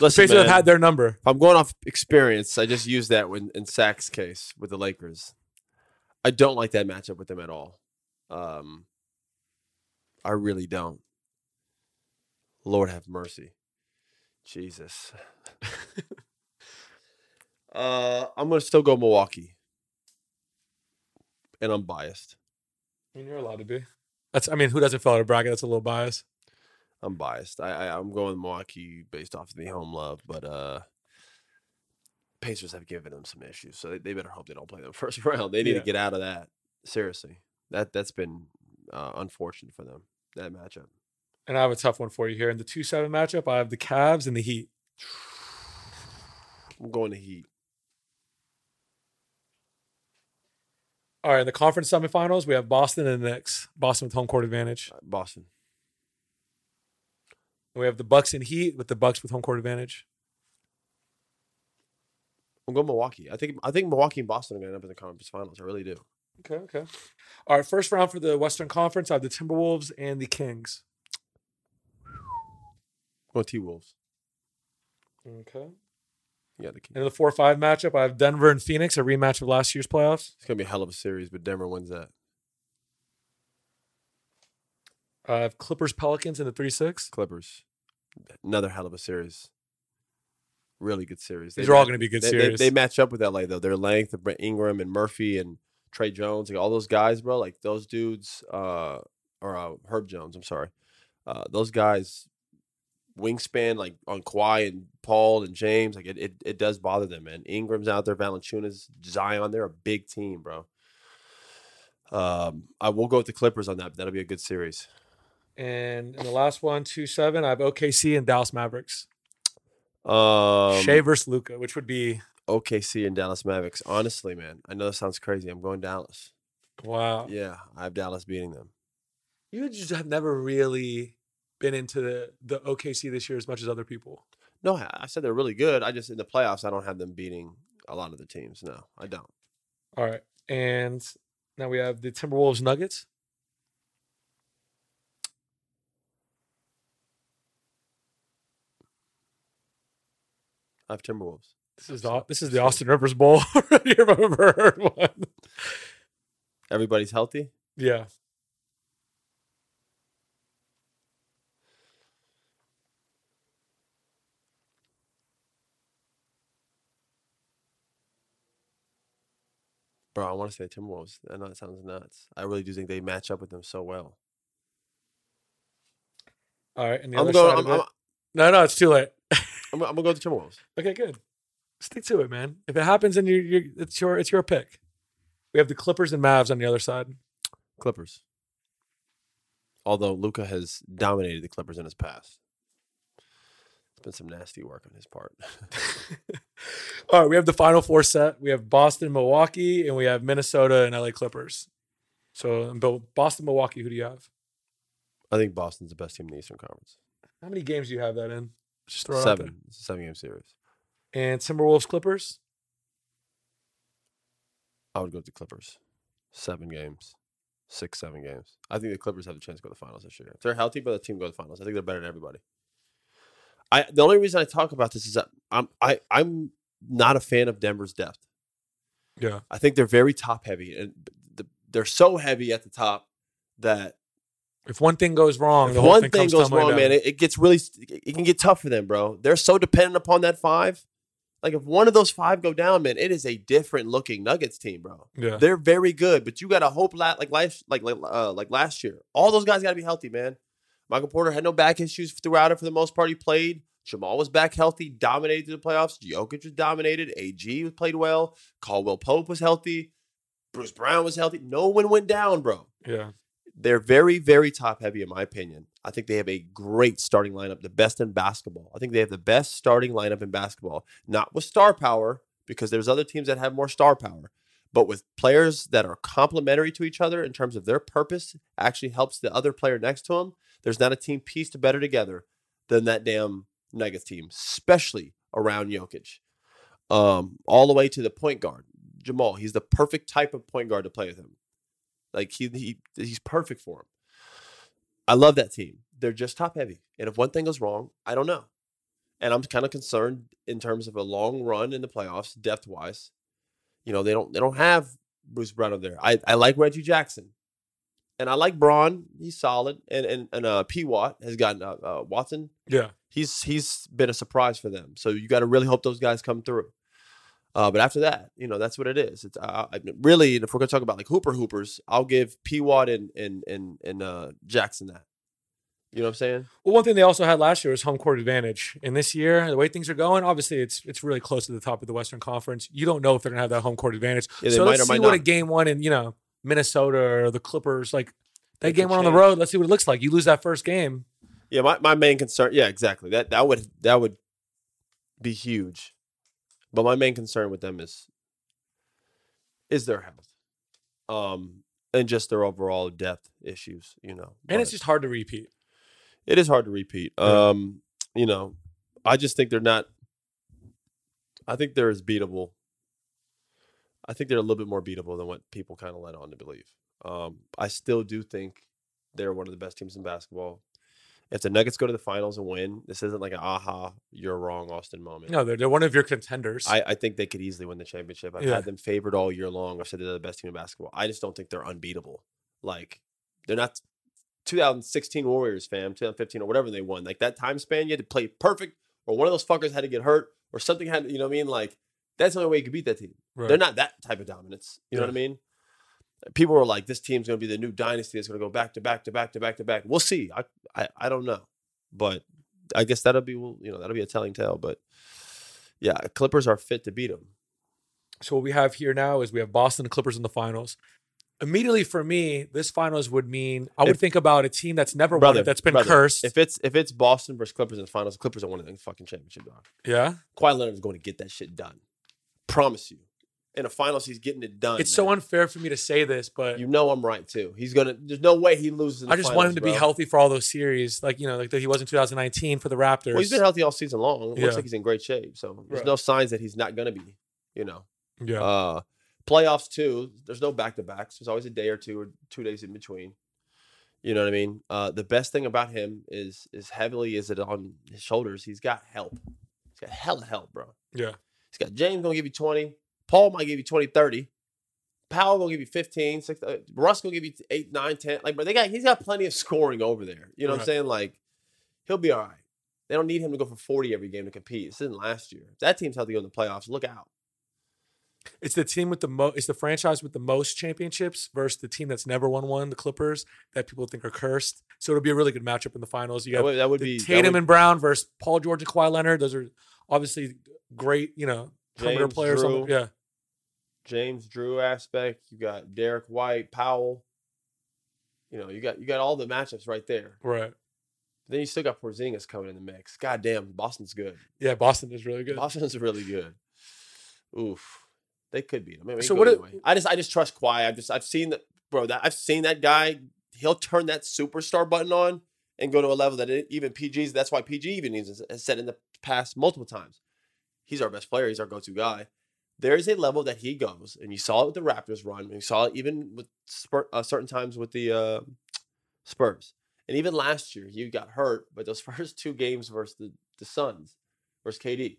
Listen, Pacers have had their number. if I'm going off experience, I just used that when in Sac's case with the Lakers. I don't like that matchup with them at all. Um, I really don't. Lord have mercy. Jesus. uh, I'm gonna still go Milwaukee, and I'm biased. I mean, you're allowed to be. That's. I mean, who doesn't fill out a bracket? That's a little bias. I'm biased. I, I I'm going Milwaukee based off of the home love, but uh, Pacers have given them some issues, so they, they better hope they don't play the first round. They need Yeah. to get out of that. Seriously, that that's been uh, unfortunate for them. That matchup. And I have a tough one for you here. In the two seven matchup, I have the Cavs and the Heat. I'm going to Heat. All right, in the conference semifinals, we have Boston and the Knicks. Boston with home court advantage. Uh, Boston. And we have the Bucks and Heat with the Bucks with home court advantage. I'm going Milwaukee. I think I think Milwaukee and Boston are going to end up in the conference finals. I really do. Okay, okay. All right, first round for the Western Conference, I have the Timberwolves and the Kings. I'm T Wolves. Okay. Yeah, the Kings. And in the four five matchup, I have Denver and Phoenix, a rematch of last year's playoffs. It's going to be a hell of a series, but Denver wins that. I have Clippers Pelicans in the three six. Clippers. Another hell of a series. Really good series. These are all gonna be good they, they- series. They, match up with LA though. Their length, of Ingram and Murphy and Trey Jones, like all those guys, bro. Like those dudes, uh, or uh, Herb Jones. I'm sorry. Uh, those guys, wingspan like on Kawhi and Paul and James, like it, it, it does bother them, man. Ingram's out there, Valanciunas, Zion. They're a big team, bro. Um, I will go with the Clippers on that. But that'll be a good series. And in the last one, two seven, I have OKC and Dallas Mavericks. Um, Shai versus Luka, which would be OKC and Dallas Mavericks. Honestly, man, I know that sounds crazy. I'm going Dallas. wow. Yeah, I have Dallas beating them. You just have never really been into the, the OKC this year as much as other people. No, I I said they're really good. I just in the playoffs, I don't have them beating a lot of the teams. No, I don't. All right. And now we have the Timberwolves Nuggets. I have Timberwolves. This is the, this is the Austin Rivers Bowl. I've ever heard one. Everybody's healthy. Yeah. Bro, I want to say Timberwolves. I know it sounds nuts. I really do think they match up with them so well. All right. And the I'm other going. side I'm, of I'm, it- no, no, it's too late. I'm, I'm gonna go with the Timberwolves. Okay, good. Stick to it, man. If it happens, then you you it's your it's your pick. We have the Clippers and Mavs on the other side. Clippers. Although Luka has dominated the Clippers in his past, it's been some nasty work on his part. All right, we have the final four set. We have Boston, Milwaukee, and we have Minnesota and LA Clippers. So, Boston, Milwaukee, who do you have? I think Boston's the best team in the Eastern Conference. How many games do you have that in? Just throw it out Seven. It's a seven game series. And Timberwolves, Clippers. I would go with the Clippers. Seven games. Six, seven games. I think the Clippers have a chance to go to the finals this year. If they're healthy, but the team go to the finals. I think they're better than everybody. I the only reason I talk about this is that I'm I, I'm not a fan of Denver's depth. Yeah. I think they're very top heavy and the, they're so heavy at the top that If one thing goes wrong, the one thing, thing goes wrong, man, it, it gets really it can get tough for them, bro. They're so dependent upon that five. Like if one of those five go down, man, it is a different looking Nuggets team, bro. yeah. They're very good, but you gotta hope la- like last like like uh, like last year. All those guys gotta be healthy, man. Michael Porter had no back issues throughout it for the most part. He played. Jamal was back healthy, dominated through the playoffs. Jokic was dominated. AG was played well. Caldwell Pope was healthy. Bruce Brown was healthy. No one went down, bro. Yeah. They're very, very top heavy, in my opinion. I think they have a great starting lineup, the best in basketball. I think they have the best starting lineup in basketball, not with star power, because there's other teams that have more star power, but with players that are complementary to each other in terms of their purpose, actually helps the other player next to them. There's not a team pieced better together than that damn Nuggets team, especially around Jokic. um, all the way to the point guard. Jamal, he's the perfect type of point guard to play with him. Like he, he he's perfect for him. I love that team. They're just top heavy, and if one thing goes wrong, I don't know. And I'm kind of concerned in terms of a long run in the playoffs, depth wise. You know, they don't they don't have Bruce Brown over there. I, I like Reggie Jackson, and I like Braun. He's solid, and and and uh, P Watt has gotten uh, uh, Watson. Yeah. He's he's been a surprise for them. So you got to really hope those guys come through. Uh, but after that, you know, that's what it is. It's uh, I, really, if we're gonna talk about like Hooper Hoopers, I'll give P Watt and and and and uh, Jackson that. You know what I'm saying? Well, one thing they also had last year was home court advantage. And this year, the way things are going, obviously it's it's really close to the top of the Western Conference. You don't know if they're gonna have that home court advantage. Yeah, so let's see what a game one in you know Minnesota or the Clippers like. that game on the road. Let's see what it looks like. You lose that first game. Yeah, my, my main concern. Yeah, exactly. That that would that would be huge. But my main concern with them is is their health, um, and just their overall depth issues. You know, And it's just hard to repeat. it is hard to repeat. Yeah. Um, you know, I just think they're not. I think they're as beatable. I think they're a little bit more beatable than what people kind of led on to believe. Um, I still do think they're one of the best teams in basketball. If the Nuggets go to the finals and win, this isn't like an aha, you're wrong, Austin moment. No, they're, they're one of your contenders. I, I think they could easily win the championship. I've Yeah. had them favored all year long. I've said they're the best team in basketball. I just don't think they're unbeatable. Like they're not 2016 Warriors, fam, 2015 or whatever they won. Like that time span, you had to play perfect, or one of those fuckers had to get hurt, or something had. to- You know what I mean? Like that's the only way you could beat that team. Right. They're not that type of dominance. You know what I mean? People were like, "This team's going to be the new dynasty. That's going to go back to back to back to back to back." We'll see. I, I I don't know, but I guess that'll be you know that'll be a telling tale. But yeah, Clippers are fit to beat them. So what we have here now is we have Boston and Clippers in the finals. Immediately for me, this finals would mean I would If- think about a team that's never won it, that's been brother, cursed. If it's if it's Boston versus Clippers in the finals, Clippers are winning the fucking championship, dog. yeah, Kawhi Leonard is going to get that shit done. Promise you. In the finals, he's getting it done. it's so unfair for me to say this, but You know I'm right too. He's gonna. There's no way he loses. In I just finals, want him to be healthy for all those series, like you know, like that he was in 2019 for the Raptors. Well, he's been healthy all season long. It looks like he's in great shape. So there's Right. no signs that he's not gonna be. You know. yeah, Uh, playoffs too. There's no back to backs. There's always a day or two or two days in between. You know what I mean? Uh, the best thing about him is is heavily is it on his shoulders. He's got help. He's got hella help, bro. yeah. He's got James gonna give you 20. Paul might give you 20, 30. Powell gonna give you 15. Six, uh, Russ gonna give you 8, 9, 10. Like, but they got he's got plenty of scoring over there. You know what I'm saying? Like, he'll be all right. They don't need him to go for 40 every game to compete. This isn't last year. If that team's healthy to go in the playoffs, look out. It's the team with the most. It's the franchise with the most championships versus the team that's never won one, the Clippers, that people think are cursed. So it'll be a really good matchup in the finals. You That got would, that would be that Tatum would- and Brown versus Paul George and Kawhi Leonard. Those are obviously great, you know, perimeter players. on the- yeah, James Drew aspect. You got Derrick White, Powell. You know, you got you got all the matchups right there. right. Then you still got Porzingis coming in the mix. God damn, Boston's good. Yeah, Boston is really good. Boston's really good. Oof, they could beat him. I mean, So what it- I just I just trust Kawhi. I've just I've seen that bro. That I've seen that guy. He'll turn that superstar button on and go to a level that it, even PG's. That's why PG even has has said in the past multiple times. He's our best player. He's our go-to guy. There is a level that he goes, and you saw it with the Raptors run. And you saw it even with uh, certain times with the uh, Spurs. And even last year, he got hurt, but those first two games versus the, the Suns, versus KD,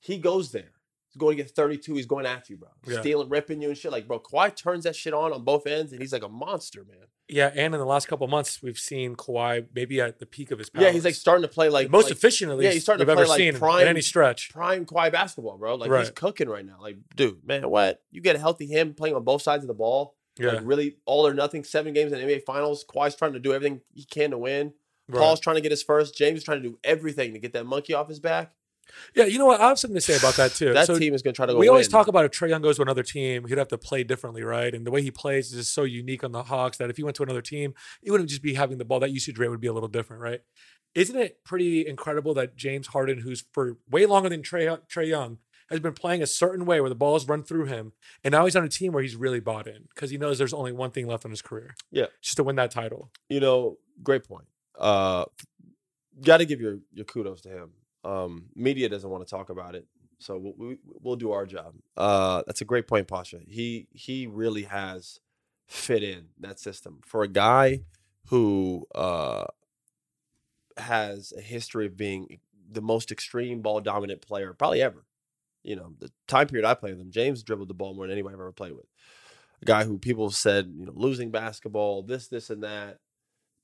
he goes there. He's going to get 32. He's going at you, bro. Yeah. Stealing, ripping you and shit. Like, bro, Kawhi turns that shit on on both ends, and he's like a monster, man. Yeah, and in the last couple months, we've seen Kawhi maybe at the peak of his powers. Yeah, he's like starting to play like most like efficient at least. yeah, he's starting to play like seen prime- in any stretch. prime Kawhi basketball, bro. Like he's cooking right now. Like, dude, man, what? You get a healthy him playing on both sides of the ball. Yeah, Like really all or nothing, seven games in the NBA finals. Kawhi's trying to do everything he can to win. right. Paul's trying to get his first. James is trying to do everything to get that monkey off his back. Yeah. You know what? I have something to say about that too. That so team is going to try to go we always win. talk about if Trae Young goes to another team, he'd have to play differently, right? And the way he plays is just so unique on the Hawks that if he went to another team, he wouldn't just be having the ball. That usage rate would be a little different, right? Isn't it pretty incredible that James Harden, who's for way longer than Trae Trae Young, has been playing a certain way where the balls run through him, and now he's on a team where he's really bought in because he knows there's only one thing left in his career. Yeah. just to win that title. you know, great point. Uh, got to give your your kudos to him. Um, media doesn't want to talk about it. So we'll, we, we'll do our job. Uh, that's a great point, Pausha. He he really has fit in that system for a guy who uh, has a history of being the most extreme ball dominant player probably ever. You know, the time period I played with him, James dribbled the ball more than anybody I've ever played with. A guy who people said, you know, losing basketball, this, this, and that,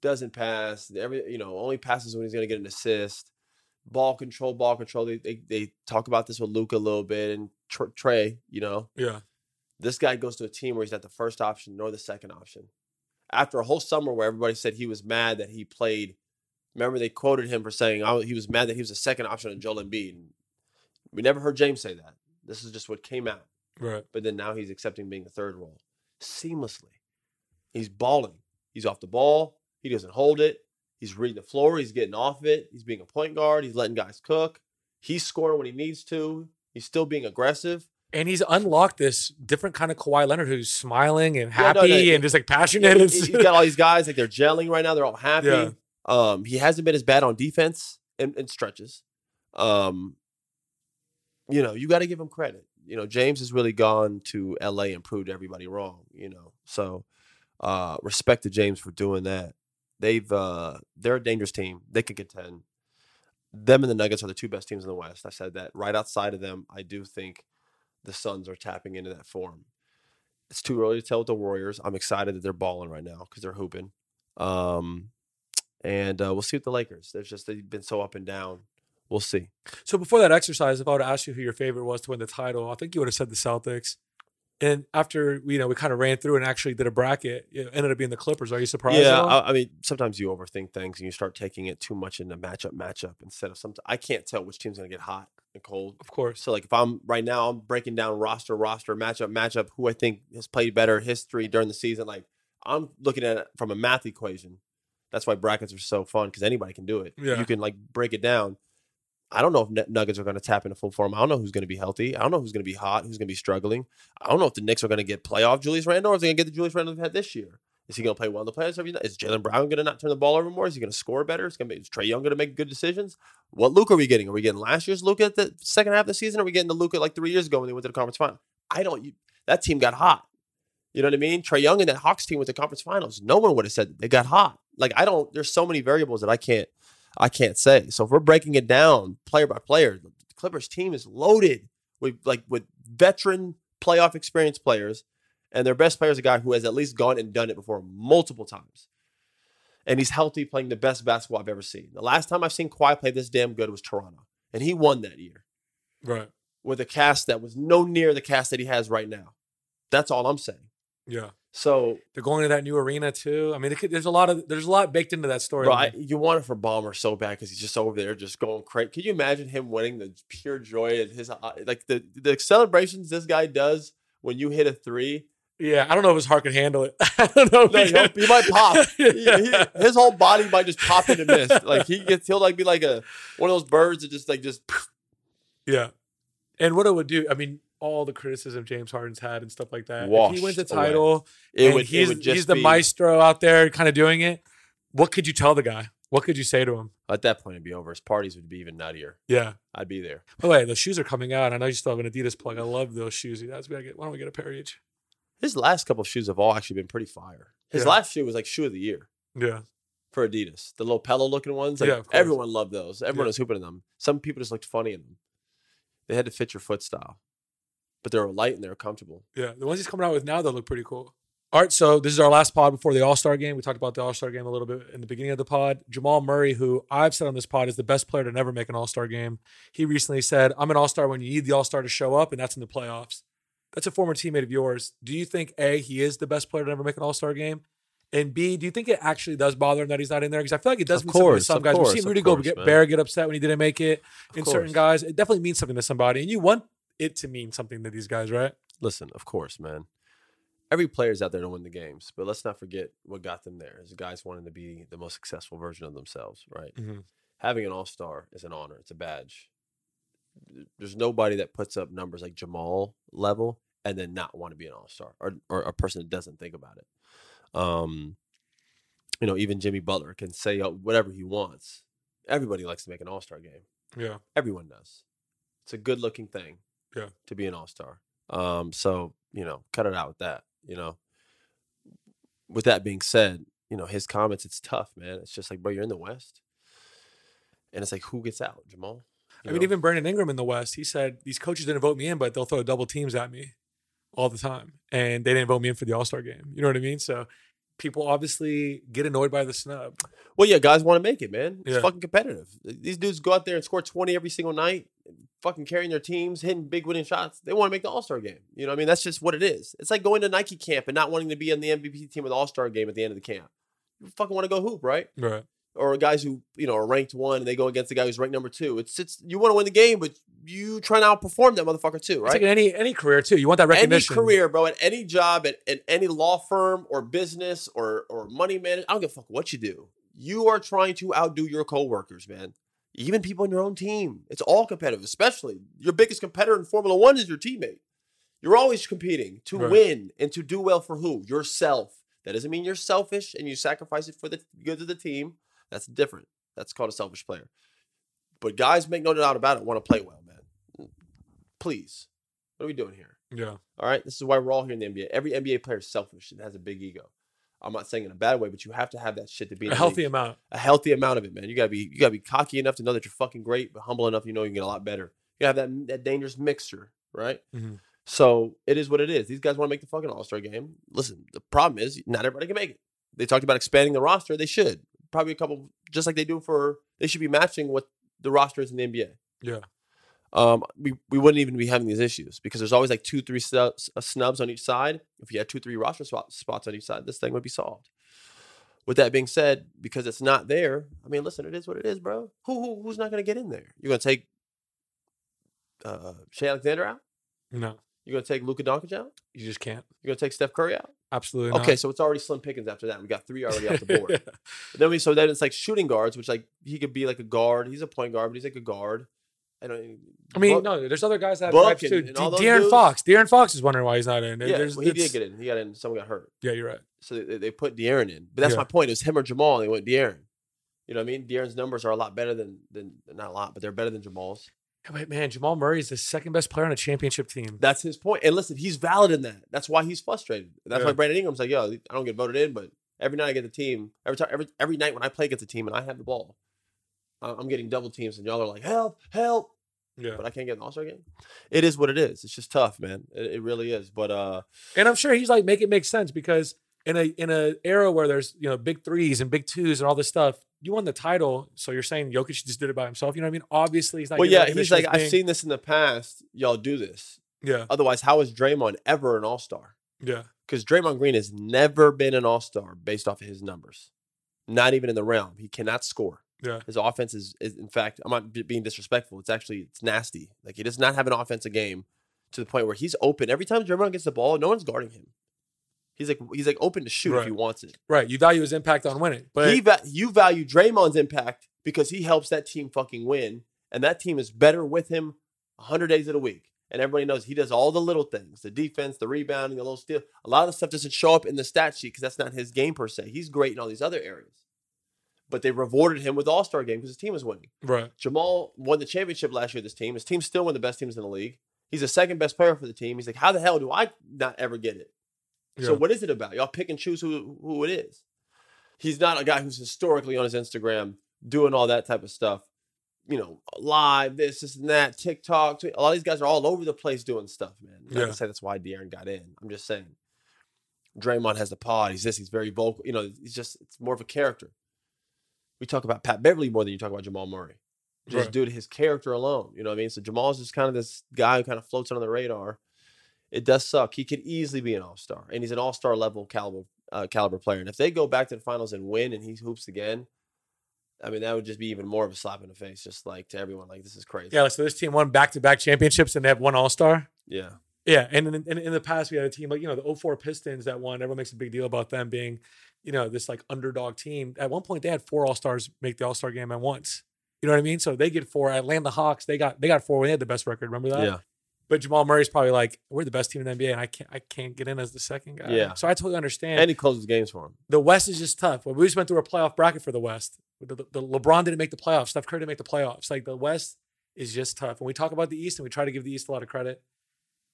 doesn't pass, every you know, only passes when he's gonna get an assist. Ball control, ball control. They they, they talk about this with Luka a little bit and Tr- Trae, you know. Yeah. This guy goes to a team where he's not the first option nor the second option. After a whole summer where everybody said he was mad that he played, remember they quoted him for saying oh, he was mad that he was the second option on Joel Embiid. We never heard James say that. This is just what came out. Right. But then now he's accepting being the third role seamlessly. He's balling. He's off the ball. He doesn't hold it. He's reading the floor. He's getting off it. He's being a point guard. He's letting guys cook. He's scoring when he needs to. He's still being aggressive. And he's unlocked this different kind of Kawhi Leonard who's smiling and Yeah, happy no, no, he- and just like passionate. he, he's got all these guys like they're gelling right now. They're all happy. Yeah. Um, he hasn't been as bad on defense in, in stretches. Um, you know, you got to give him credit. You know, James has really gone to LA and proved everybody wrong. You know, so uh, respect to James for doing that. They've uh, they're a dangerous team. They can contend. Them and the Nuggets are the two best teams in the West. I said that. Right outside of them, I do think the Suns are tapping into that form. It's too early to tell with the Warriors. I'm excited that they're balling right now because they're hooping. Um, and uh, we'll see with the Lakers. They've just they've been so up and down. We'll see. So before that exercise, if I would ask you who your favorite was to win the title, I think you would have said the Celtics. And after you know we kind of ran through and actually did a bracket, it ended up being the Clippers. Are you surprised? yeah. I, I mean, sometimes you overthink things and you start taking it too much into matchup, matchup instead of some. I can't tell which team's gonna get hot and cold. of course. So like if I'm right now, I'm breaking down roster, roster, matchup, matchup, who I think has played better history during the season. Like I'm looking at it from a math equation. That's why brackets are so fun because anybody can do it. Yeah. You can like break it down. I don't know if Nuggets are going to tap into full form. I don't know who's going to be healthy. I don't know who's going to be hot, who's going to be struggling. I don't know if the Knicks are going to get playoff Julius Randle or if they're going to get the Julius Randle they've had this year. Is he going to play well in the playoffs every night? Is Jaylen Brown going to not turn the ball over more? Is he going to score better? Is, be, is Trae Young going to make good decisions? What Luke are we getting? Are we getting last year's Luke at the second half of the season? Or are we getting the Luke like three years ago when they went to the conference final? I don't. You, that team got hot. You know what I mean? Trae Young and that Hawks team went to the conference finals. No one would have said they got hot. Like I don't. There's so many variables that I can't. I can't say. So if we're breaking it down player by player, the Clippers team is loaded with like with veteran playoff experience players, and their best player is a guy who has at least gone and done it before multiple times. And he's healthy, playing the best basketball I've ever seen. The last time I've seen Kawhi play this damn good was Toronto, and he won that year Right. with a cast that was no near the cast that he has right now. That's all I'm saying. Yeah. So, They're going to that new arena too. I mean, could, there's a lot of there's a lot baked into that story. bro, I, you want it for Ballmer so bad because he's just over there, just going crazy. Can you imagine him winning the pure joy at his uh, like the the celebrations this guy does when you hit a three? yeah, I don't know if his heart can handle it. I don't know. if No, he can. he might pop. He- he- his whole body might just pop into mist. Like he gets, he'll like be like a one of those birds that just like just. Yeah. And what it would do, I mean, all the criticism James Harden's had and stuff like that. if he wins the title, It would. he's, it would just he's the be, maestro out there kind of doing it. What could you tell the guy? What could you say to him? At that point, it'd be over. His parties would be even nuttier. Yeah. I'd be there. By the way, the shoes are coming out. I know you still have an Adidas plug. I love those shoes. That's we gotta get. Why don't we get a pair each? His last couple of shoes have all actually been pretty fire. His Yeah. last shoe was like shoe of the year. Yeah. for Adidas. The little pillow looking ones. Like Yeah, everyone loved those. Everyone Yeah. was hooping in them. Some people just looked funny in them. They had to fit your foot style. But they were light and they were comfortable. Yeah. The ones he's coming out with now, they look pretty cool. All right. So this is our last pod before the All Star game. We talked about the All Star game a little bit in the beginning of the pod. Jamal Murray, who I've said on this pod is the best player to never make an All Star game, he recently said, I'm an All Star when you need the All Star to show up, and that's in the playoffs. That's a former teammate of yours. Do you think A, he is the best player to never make an All Star game? And B, do you think it actually does bother him that he's not in there? Because I feel like it does Of mean something to some guys. We've course, seen Rudy course, Gobert get upset when he didn't make it. Of in certain guys, it definitely means something to somebody. And you want it to mean something to these guys, right? Listen, of course, man. Every player's out there to win the games, but let's not forget what got them there. Is guys wanting to be the most successful version of themselves, right? Mhm. Having an all star is an honor. It's a badge. There's nobody that puts up numbers like Jamal level and then not want to be an all star, or or a person that doesn't think about it. Um, you know, even Jimmy Butler can say uh, whatever he wants. Everybody likes to make an all star game. Yeah. Everyone does. It's a good looking thing. Yeah. To be an all star. Um, so, you know, cut it out with that, you know. With that being said, you know, his comments, it's tough, man. It's just like, bro, you're in the West. And it's like, who gets out, Jamal? You I mean, even Brandon Ingram in the West, he said these coaches didn't vote me in, but they'll throw double teams at me all the time, and they didn't vote me in for the All Star game. You know what I mean? So people obviously get annoyed by the snub. Well, yeah, guys want to make it, man. It's Yeah. fucking competitive. These dudes go out there and score 20 every single night, fucking carrying their teams, hitting big winning shots. They want to make the All Star game. You know what I mean? That's just what it is. It's like going to Nike camp and not wanting to be in the MVP team of the All Star game at the end of the camp. You fucking want to go hoop, right? Right. Or guys who, you know, are ranked one and they go against the guy who's ranked number two. It's it's you want to win the game, but you try to outperform that motherfucker too, It's right? like any any career too. You want that recognition. any career, bro, at any job, at, at any law firm or business or or money man, I don't give a fuck what you do. You are trying to outdo your coworkers, man. Even people on your own team. It's all competitive, especially your biggest competitor in Formula One is your teammate. You're always competing to Right. win and to do well for who? Yourself. That doesn't mean you're selfish and you sacrifice it for the good of the team. That's different. That's called a selfish player. But guys, make no doubt about it, want to play well, man. Please. What are we doing here? Yeah. All right. This is why we're all here in the NBA. Every NBA player is selfish and has a big ego. I'm not saying in a bad way, but you have to have that shit to be A healthy league. amount. A healthy amount of it, man. You gotta be you gotta be cocky enough to know that you're fucking great, but humble enough you know you can get a lot better. You gotta have that that dangerous mixture, right? Mhm. So it is what it is. These guys want to make the fucking All Star game. Listen, the problem is not everybody can make it. They talked about expanding the roster. They should probably a couple, just like they do for. They should be matching what the roster is in the NBA Yeah. Um, we, we wouldn't even be having these issues because there's always like two, three snubs, uh, snubs on each side. If you had two, three roster spot, spots on each side, this thing would be solved. With that being said, because it's not there, I mean, listen, it is what it is, bro. Who, who who's not going to get in there? You're going to take uh, Shai Alexander out? No, You're going to take Luka Doncic out? you just can't. You're going to take Steph Curry out? Absolutely not. Okay, so it's already slim pickings after that. We got three already off the board. then we so then it's like shooting guards, which like he could be like a guard. He's a point guard, but he's like a guard. I don't. I mean, no, there's other guys that have Book gripes and- too. and all De'Aaron dudes. Fox. De'Aaron Fox is wondering why he's not in. Yeah, There's- well, he did get in. He got in. Someone got hurt, Yeah, you're right. so they, they put De'Aaron in. But that's Yeah. my point. It was him or Jamal. And they went De'Aaron. You know what I mean? De'Aaron's numbers are a lot better than than not a lot, but they're better than Jamal's. But man, Jamal Murray is the second best player on a championship team. That's his point. And listen, he's valid in that. That's why he's frustrated. That's Yeah. why Brandon Ingram's like, yo, I don't get voted in, but every night I get the team. Every time, every every night when I play against the team and I have the ball, I'm getting double teams, and y'all are like, help, help. Yeah. But I can't get an All Star game. It is what it is. It's just tough, man. It, it really is. But uh, And I'm sure he's like, make it make sense because in a in a era where there's you know big threes and big twos and all this stuff, you won the title. So you're saying Jokic just did it by himself? You know what I mean? Obviously, he's not. well, yeah, he's like, I've seen this in the past. Y'all do this. Yeah, Otherwise, how is Draymond ever an All Star? yeah, Because Draymond Green has never been an All Star based off of his numbers. Not even in the realm. He cannot score. Yeah. His offense is, is in fact, I'm not be- being disrespectful. It's actually it's nasty. Like he does not have an offensive game to the point where he's open every time Draymond gets the ball. No one's guarding him. He's like he's like open to shoot if he wants it. Right. You value his impact on winning, but he va- you value Draymond's impact because he helps that team fucking win, and that team is better with him 100 days of the week. And everybody knows he does all the little things the defense, the rebounding, the little steal. A lot of the stuff doesn't show up in the stat sheet because that's not his game per se. He's great in all these other areas. But they rewarded him with All Star game because his team was winning. right. Jamal won the championship last year this team. His team's still one of the best teams in the league. He's the second best player for the team. He's like, how the hell do I not ever get it? So what is it about? Y'all pick and choose who who it is. He's not a guy who's historically on his Instagram doing all that type of stuff. You know, live this, this, and that, TikTok. Tw- A lot of these guys are all over the place doing stuff, man. Not Yeah. to say that's why De'Aaron got in. I'm just saying. Draymond has the pod. He's this. He's very vocal. You know, he's just it's more of a character. We talk about Pat Beverley more than you talk about Jamal Murray just Right. due to his character alone. You know what I mean? So Jamal's just kind of this guy who kind of floats under the radar. It does suck. He could easily be an all star, and he's an all star level caliber uh, caliber player. And if they go back to the finals and win, and he hoops again, I mean that would just be even more of a slap in the face, just like to everyone. Like this is crazy. Yeah. So this team won back to back championships and they have one All Star. yeah. Yeah, and in, in, in the past we had a team like you know the 04 Pistons that won. Everyone makes a big deal about them being, you know, this like underdog team. At one point they had four All Stars make the All Star game at once. You know what I mean? So they get four. Atlanta Hawks they got they got four. when They had the best record. Remember that? Yeah. But Jamal Murray's probably like, we're the best team in the NBA, and I can't I can't get in as the second guy. Yeah. So I totally understand. And he closes games for him. the West is just tough. Well, we just went through a playoff bracket for the West. The, the, the LeBron didn't make the playoffs. Steph Curry didn't make the playoffs. Like the West is just tough. And we talk about the East and we try to give the East a lot of credit.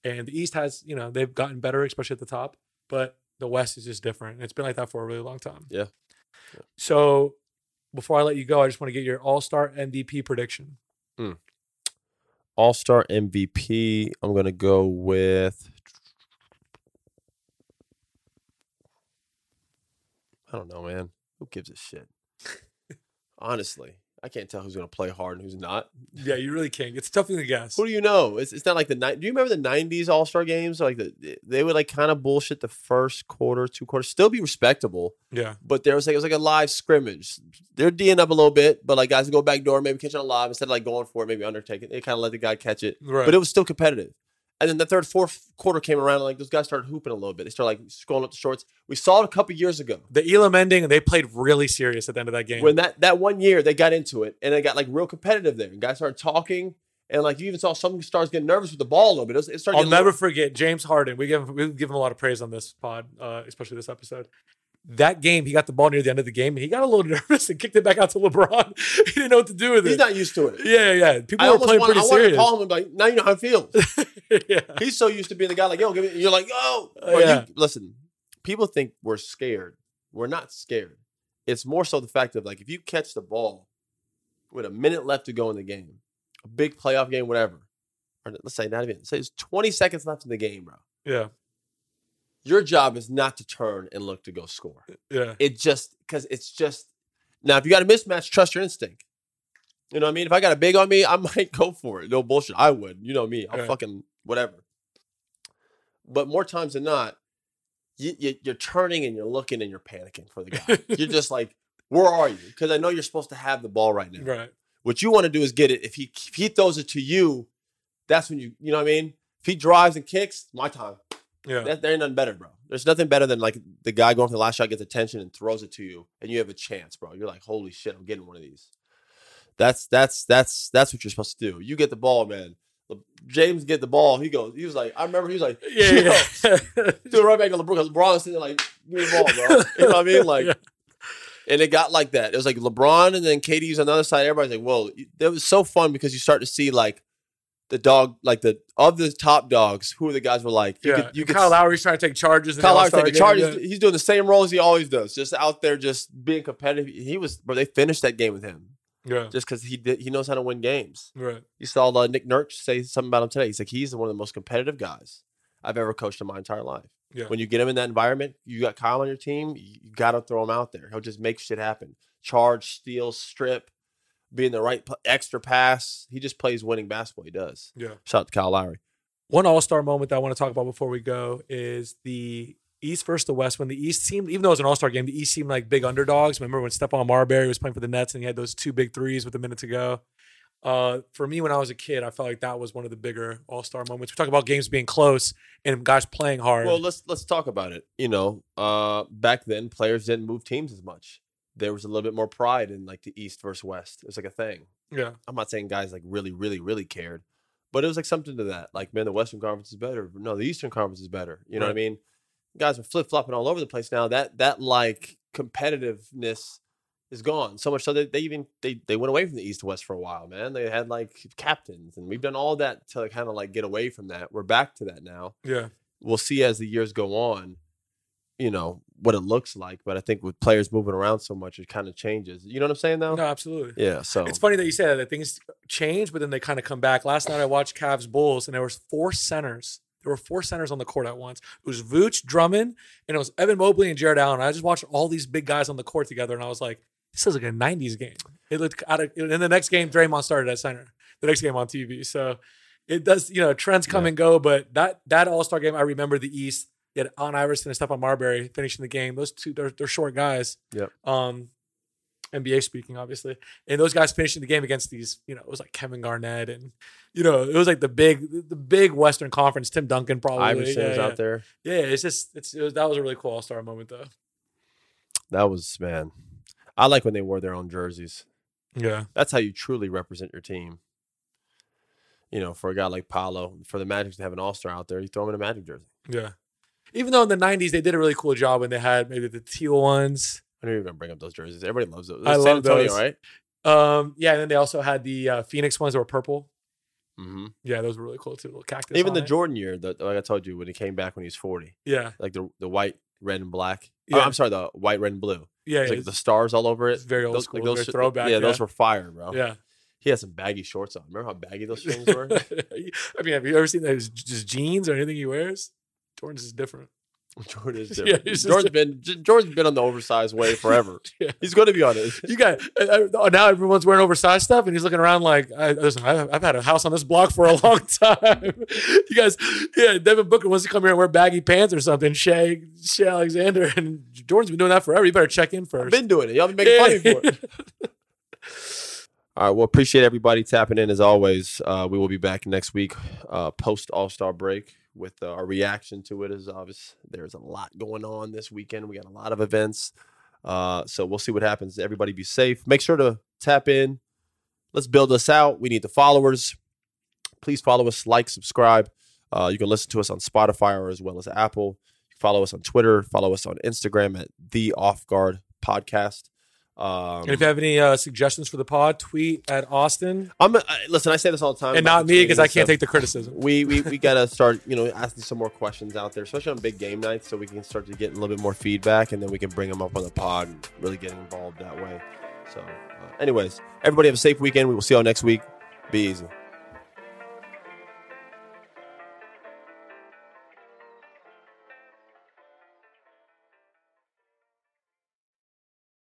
And the East has, you know, they've gotten better, especially at the top, but the West is just different. It's been like that for a really long time. Yeah. So before I let you go, I just want to get your all star MVP prediction. Hmm. All Star MVP. I'm gonna go with. I don't know, man. Who gives a shit? Honestly, I can't tell who's gonna play hard and who's not. Yeah, you really can't. It's tough thing to guess. Who do you know? It's, it's not like the night. Do you remember the '90s All Star games? Like the they would like kind of bullshit the first quarter, two quarters, still be respectable. Yeah. But there was like it was like a live scrimmage. They're D'ing up a little bit, but like guys would go back door, maybe catch it on live instead of like going for it, maybe undertaking. It. They kind of let the guy catch it, Right. but it was still competitive. And then the third, fourth quarter came around, and like those guys started hooping a little bit. They started like scrolling up the shorts. We saw it a couple years ago. the Elam ending, and they played really serious at the end of that game. When that that one year they got into it, and it got like real competitive there. And guys started talking, and like you even saw some stars getting nervous with the ball a little bit. It, was, it started. I'll a little- never forget James Harden. We give him, we give him a lot of praise on this pod, uh, especially this episode. That game, he got the ball near the end of the game, and he got a little nervous and kicked it back out to LeBron. he didn't know what to do with it. He's not used to it. yeah, yeah. People I were playing want, pretty I wanted to call him and be like, now you know how it feels. yeah. He's so used to being the guy like, yo, give me. You're like, oh, Uh, Bro, you- yeah. listen, people think we're scared. We're not scared. It's more so the fact of like, if you catch the ball with a minute left to go in the game, a big playoff game, whatever, or let's say not even, say it's 20 seconds left in the game, bro. Yeah. Your job is not to turn and look to go score. Yeah. It just because it's just now. If you got a mismatch, trust your instinct. You know what I mean? If I got a big on me, I might go for it. No bullshit. I would. You know me. I'll Right. fucking whatever. But more times than not, you, you, you're turning and you're looking and you're panicking for the guy. you're just like, where are you? Because I know you're supposed to have the ball right now. Right. What you want to do is get it. If he if he throws it to you, that's when you you know what I mean. If he drives and kicks, my time. Yeah. That, there ain't nothing better, bro. There's nothing better than like the guy going for the last shot gets attention and throws it to you, and you have a chance, bro. You're like, holy shit, I'm getting one of these. That's that's that's that's what you're supposed to do. You get the ball, man. Le- James get the ball. He goes. He was like, I remember. He was like, yeah. Yeah. do it right back to LeBron. LeBron sitting there like, give me the ball, bro. You know what I mean? Like, Yeah. and it got like that. It was like LeBron and then KD's on the other side. Everybody's like, whoa. It was so fun because you start to see like the dog, like the of the top dogs, who are the guys were like. You yeah. could, you could Kyle Lowry's trying to take charges. Kyle Lowry's taking charges. He's doing the same role as he always does, just out there, just being competitive. He was, bro. They finished that game with him Yeah. just because he did. He knows how to win games. Right. You saw uh, Nick Nurse say something about him today. He's like, he's one of the most competitive guys I've ever coached in my entire life. Yeah. When you get him in that environment, you got Kyle on your team, you, you got to throw him out there. He'll just make shit happen. Charge, steal, strip, be in the right p- extra pass. He just plays winning basketball. He does. Yeah. Shout out to Kyle Lowry. One All Star moment that I want to talk about before we go is the East versus the West. When the East seemed, even though it was an All Star game, the East seemed like big underdogs. Remember when Stephon Marbury was playing for the Nets and he had those two big threes with a minute to go? Uh, for me, when I was a kid, I felt like that was one of the bigger All Star moments. We talk about games being close and guys playing hard. Well, let's let's talk about it. You know, uh, back then players didn't move teams as much. There was a little bit more pride in like the East versus West. It was like a thing. yeah, I'm not saying guys like really, really, really cared, but it was like something to that. Like, man, the Western Conference is better. No, the Eastern Conference is better. You know what I mean? Guys are flip flopping all over the place now. That that like competitiveness is gone. So much so that they even they they went away from the East to West for a while, man. They had like captains, and we've done all that to kind of like get away from that. We're back to that now. yeah, We'll see as the years go on. You know what it looks like, but I think with players moving around so much, it kind of changes. You know what I'm saying, though? no, absolutely. Yeah. So It's funny that you say that, that things change, but then they kind of come back. Last night I watched Cavs Bulls, and there was four centers. There were four centers on the court at once. It was Vooch, Drummond, and it was Evan Mobley and Jarrett Allen. I just watched all these big guys on the court together, and I was like, "This is like a '90s game." It looked out of. And then the next game, Draymond started at center. The next game on TV, so it does. You know, trends come Yeah. and go, but that that All Star game, I remember the East. You had Allen Iverson and Stephon Marbury finishing the game. Those two, they're, they're short guys. Yep. Um, NBA speaking, obviously, and those guys finishing the game against these, you know, it was like Kevin Garnett and, you know, it was like the big, the big Western Conference. Tim Duncan probably. Iverson yeah, was yeah. out there. Yeah, it's just, it's it was, that was a really cool All Star moment though. That was man. I like when they wore their own jerseys. Yeah, That's how you truly represent your team. You know, for a guy like Paolo, for the Magic to have an All Star out there, you throw him in a Magic jersey. yeah. Even though in the '90s they did a really cool job when they had maybe the teal ones. I don't even bring up those jerseys. Everybody loves those. I San love Antonio, those. right? Um, yeah, and then they also had the uh, Phoenix ones that were purple. hmm Yeah, those were really cool too. Little cactus. Even the it. Jordan year, the, like I told you, when he came back when he was 40, Yeah, like the the white, red, and black. Oh, Yeah. I'm sorry, the white, red, and blue. yeah, It's like it's- the stars all over it. it's very old Those- school, those very throwback, Yeah, those were fire, bro. yeah. He had some baggy shorts on. Remember how baggy those things were? I mean, have you ever seen those just jeans or anything he wears? Jordan's is different. Jordan is Yeah, different. just- Jordan's been Jordan's been on the oversized way forever. Yeah. He's going to be on it. You got uh, uh, now everyone's wearing oversized stuff, and he's looking around like, I, listen, I, I've had a house on this block for a long time. you guys, yeah, Devin Booker wants to come here and wear baggy pants or something. Shai, Shai Alexander, and Jordan's been doing that forever. You better check in I've first. been doing it. Y'all been making fun of me for it. All right. Well, appreciate everybody tapping in as always. Uh, we will be back next week, uh, post All Star break, with uh, our reaction to it. As obvious, there's a lot going on this weekend. We got a lot of events, uh, so we'll see what happens. Everybody, be safe. Make sure to tap in. Let's build this out. We need the followers. Please follow us, like, subscribe. Uh, you can listen to us on Spotify or as well as Apple. Follow us on Twitter. Follow us on Instagram at the Off Guard Podcast. Um, and if you have any uh, suggestions for the pod, tweet at Austin I'm I, listen. I say this all the time, and not me because I can't stuff. take the criticism. We we we gotta start, you know, asking some more questions out there, especially on big game nights, so we can start to get a little bit more feedback, and then we can bring them up on the pod and really get involved that way. So, uh, anyways, everybody have a safe weekend. We will see y'all next week. Be easy.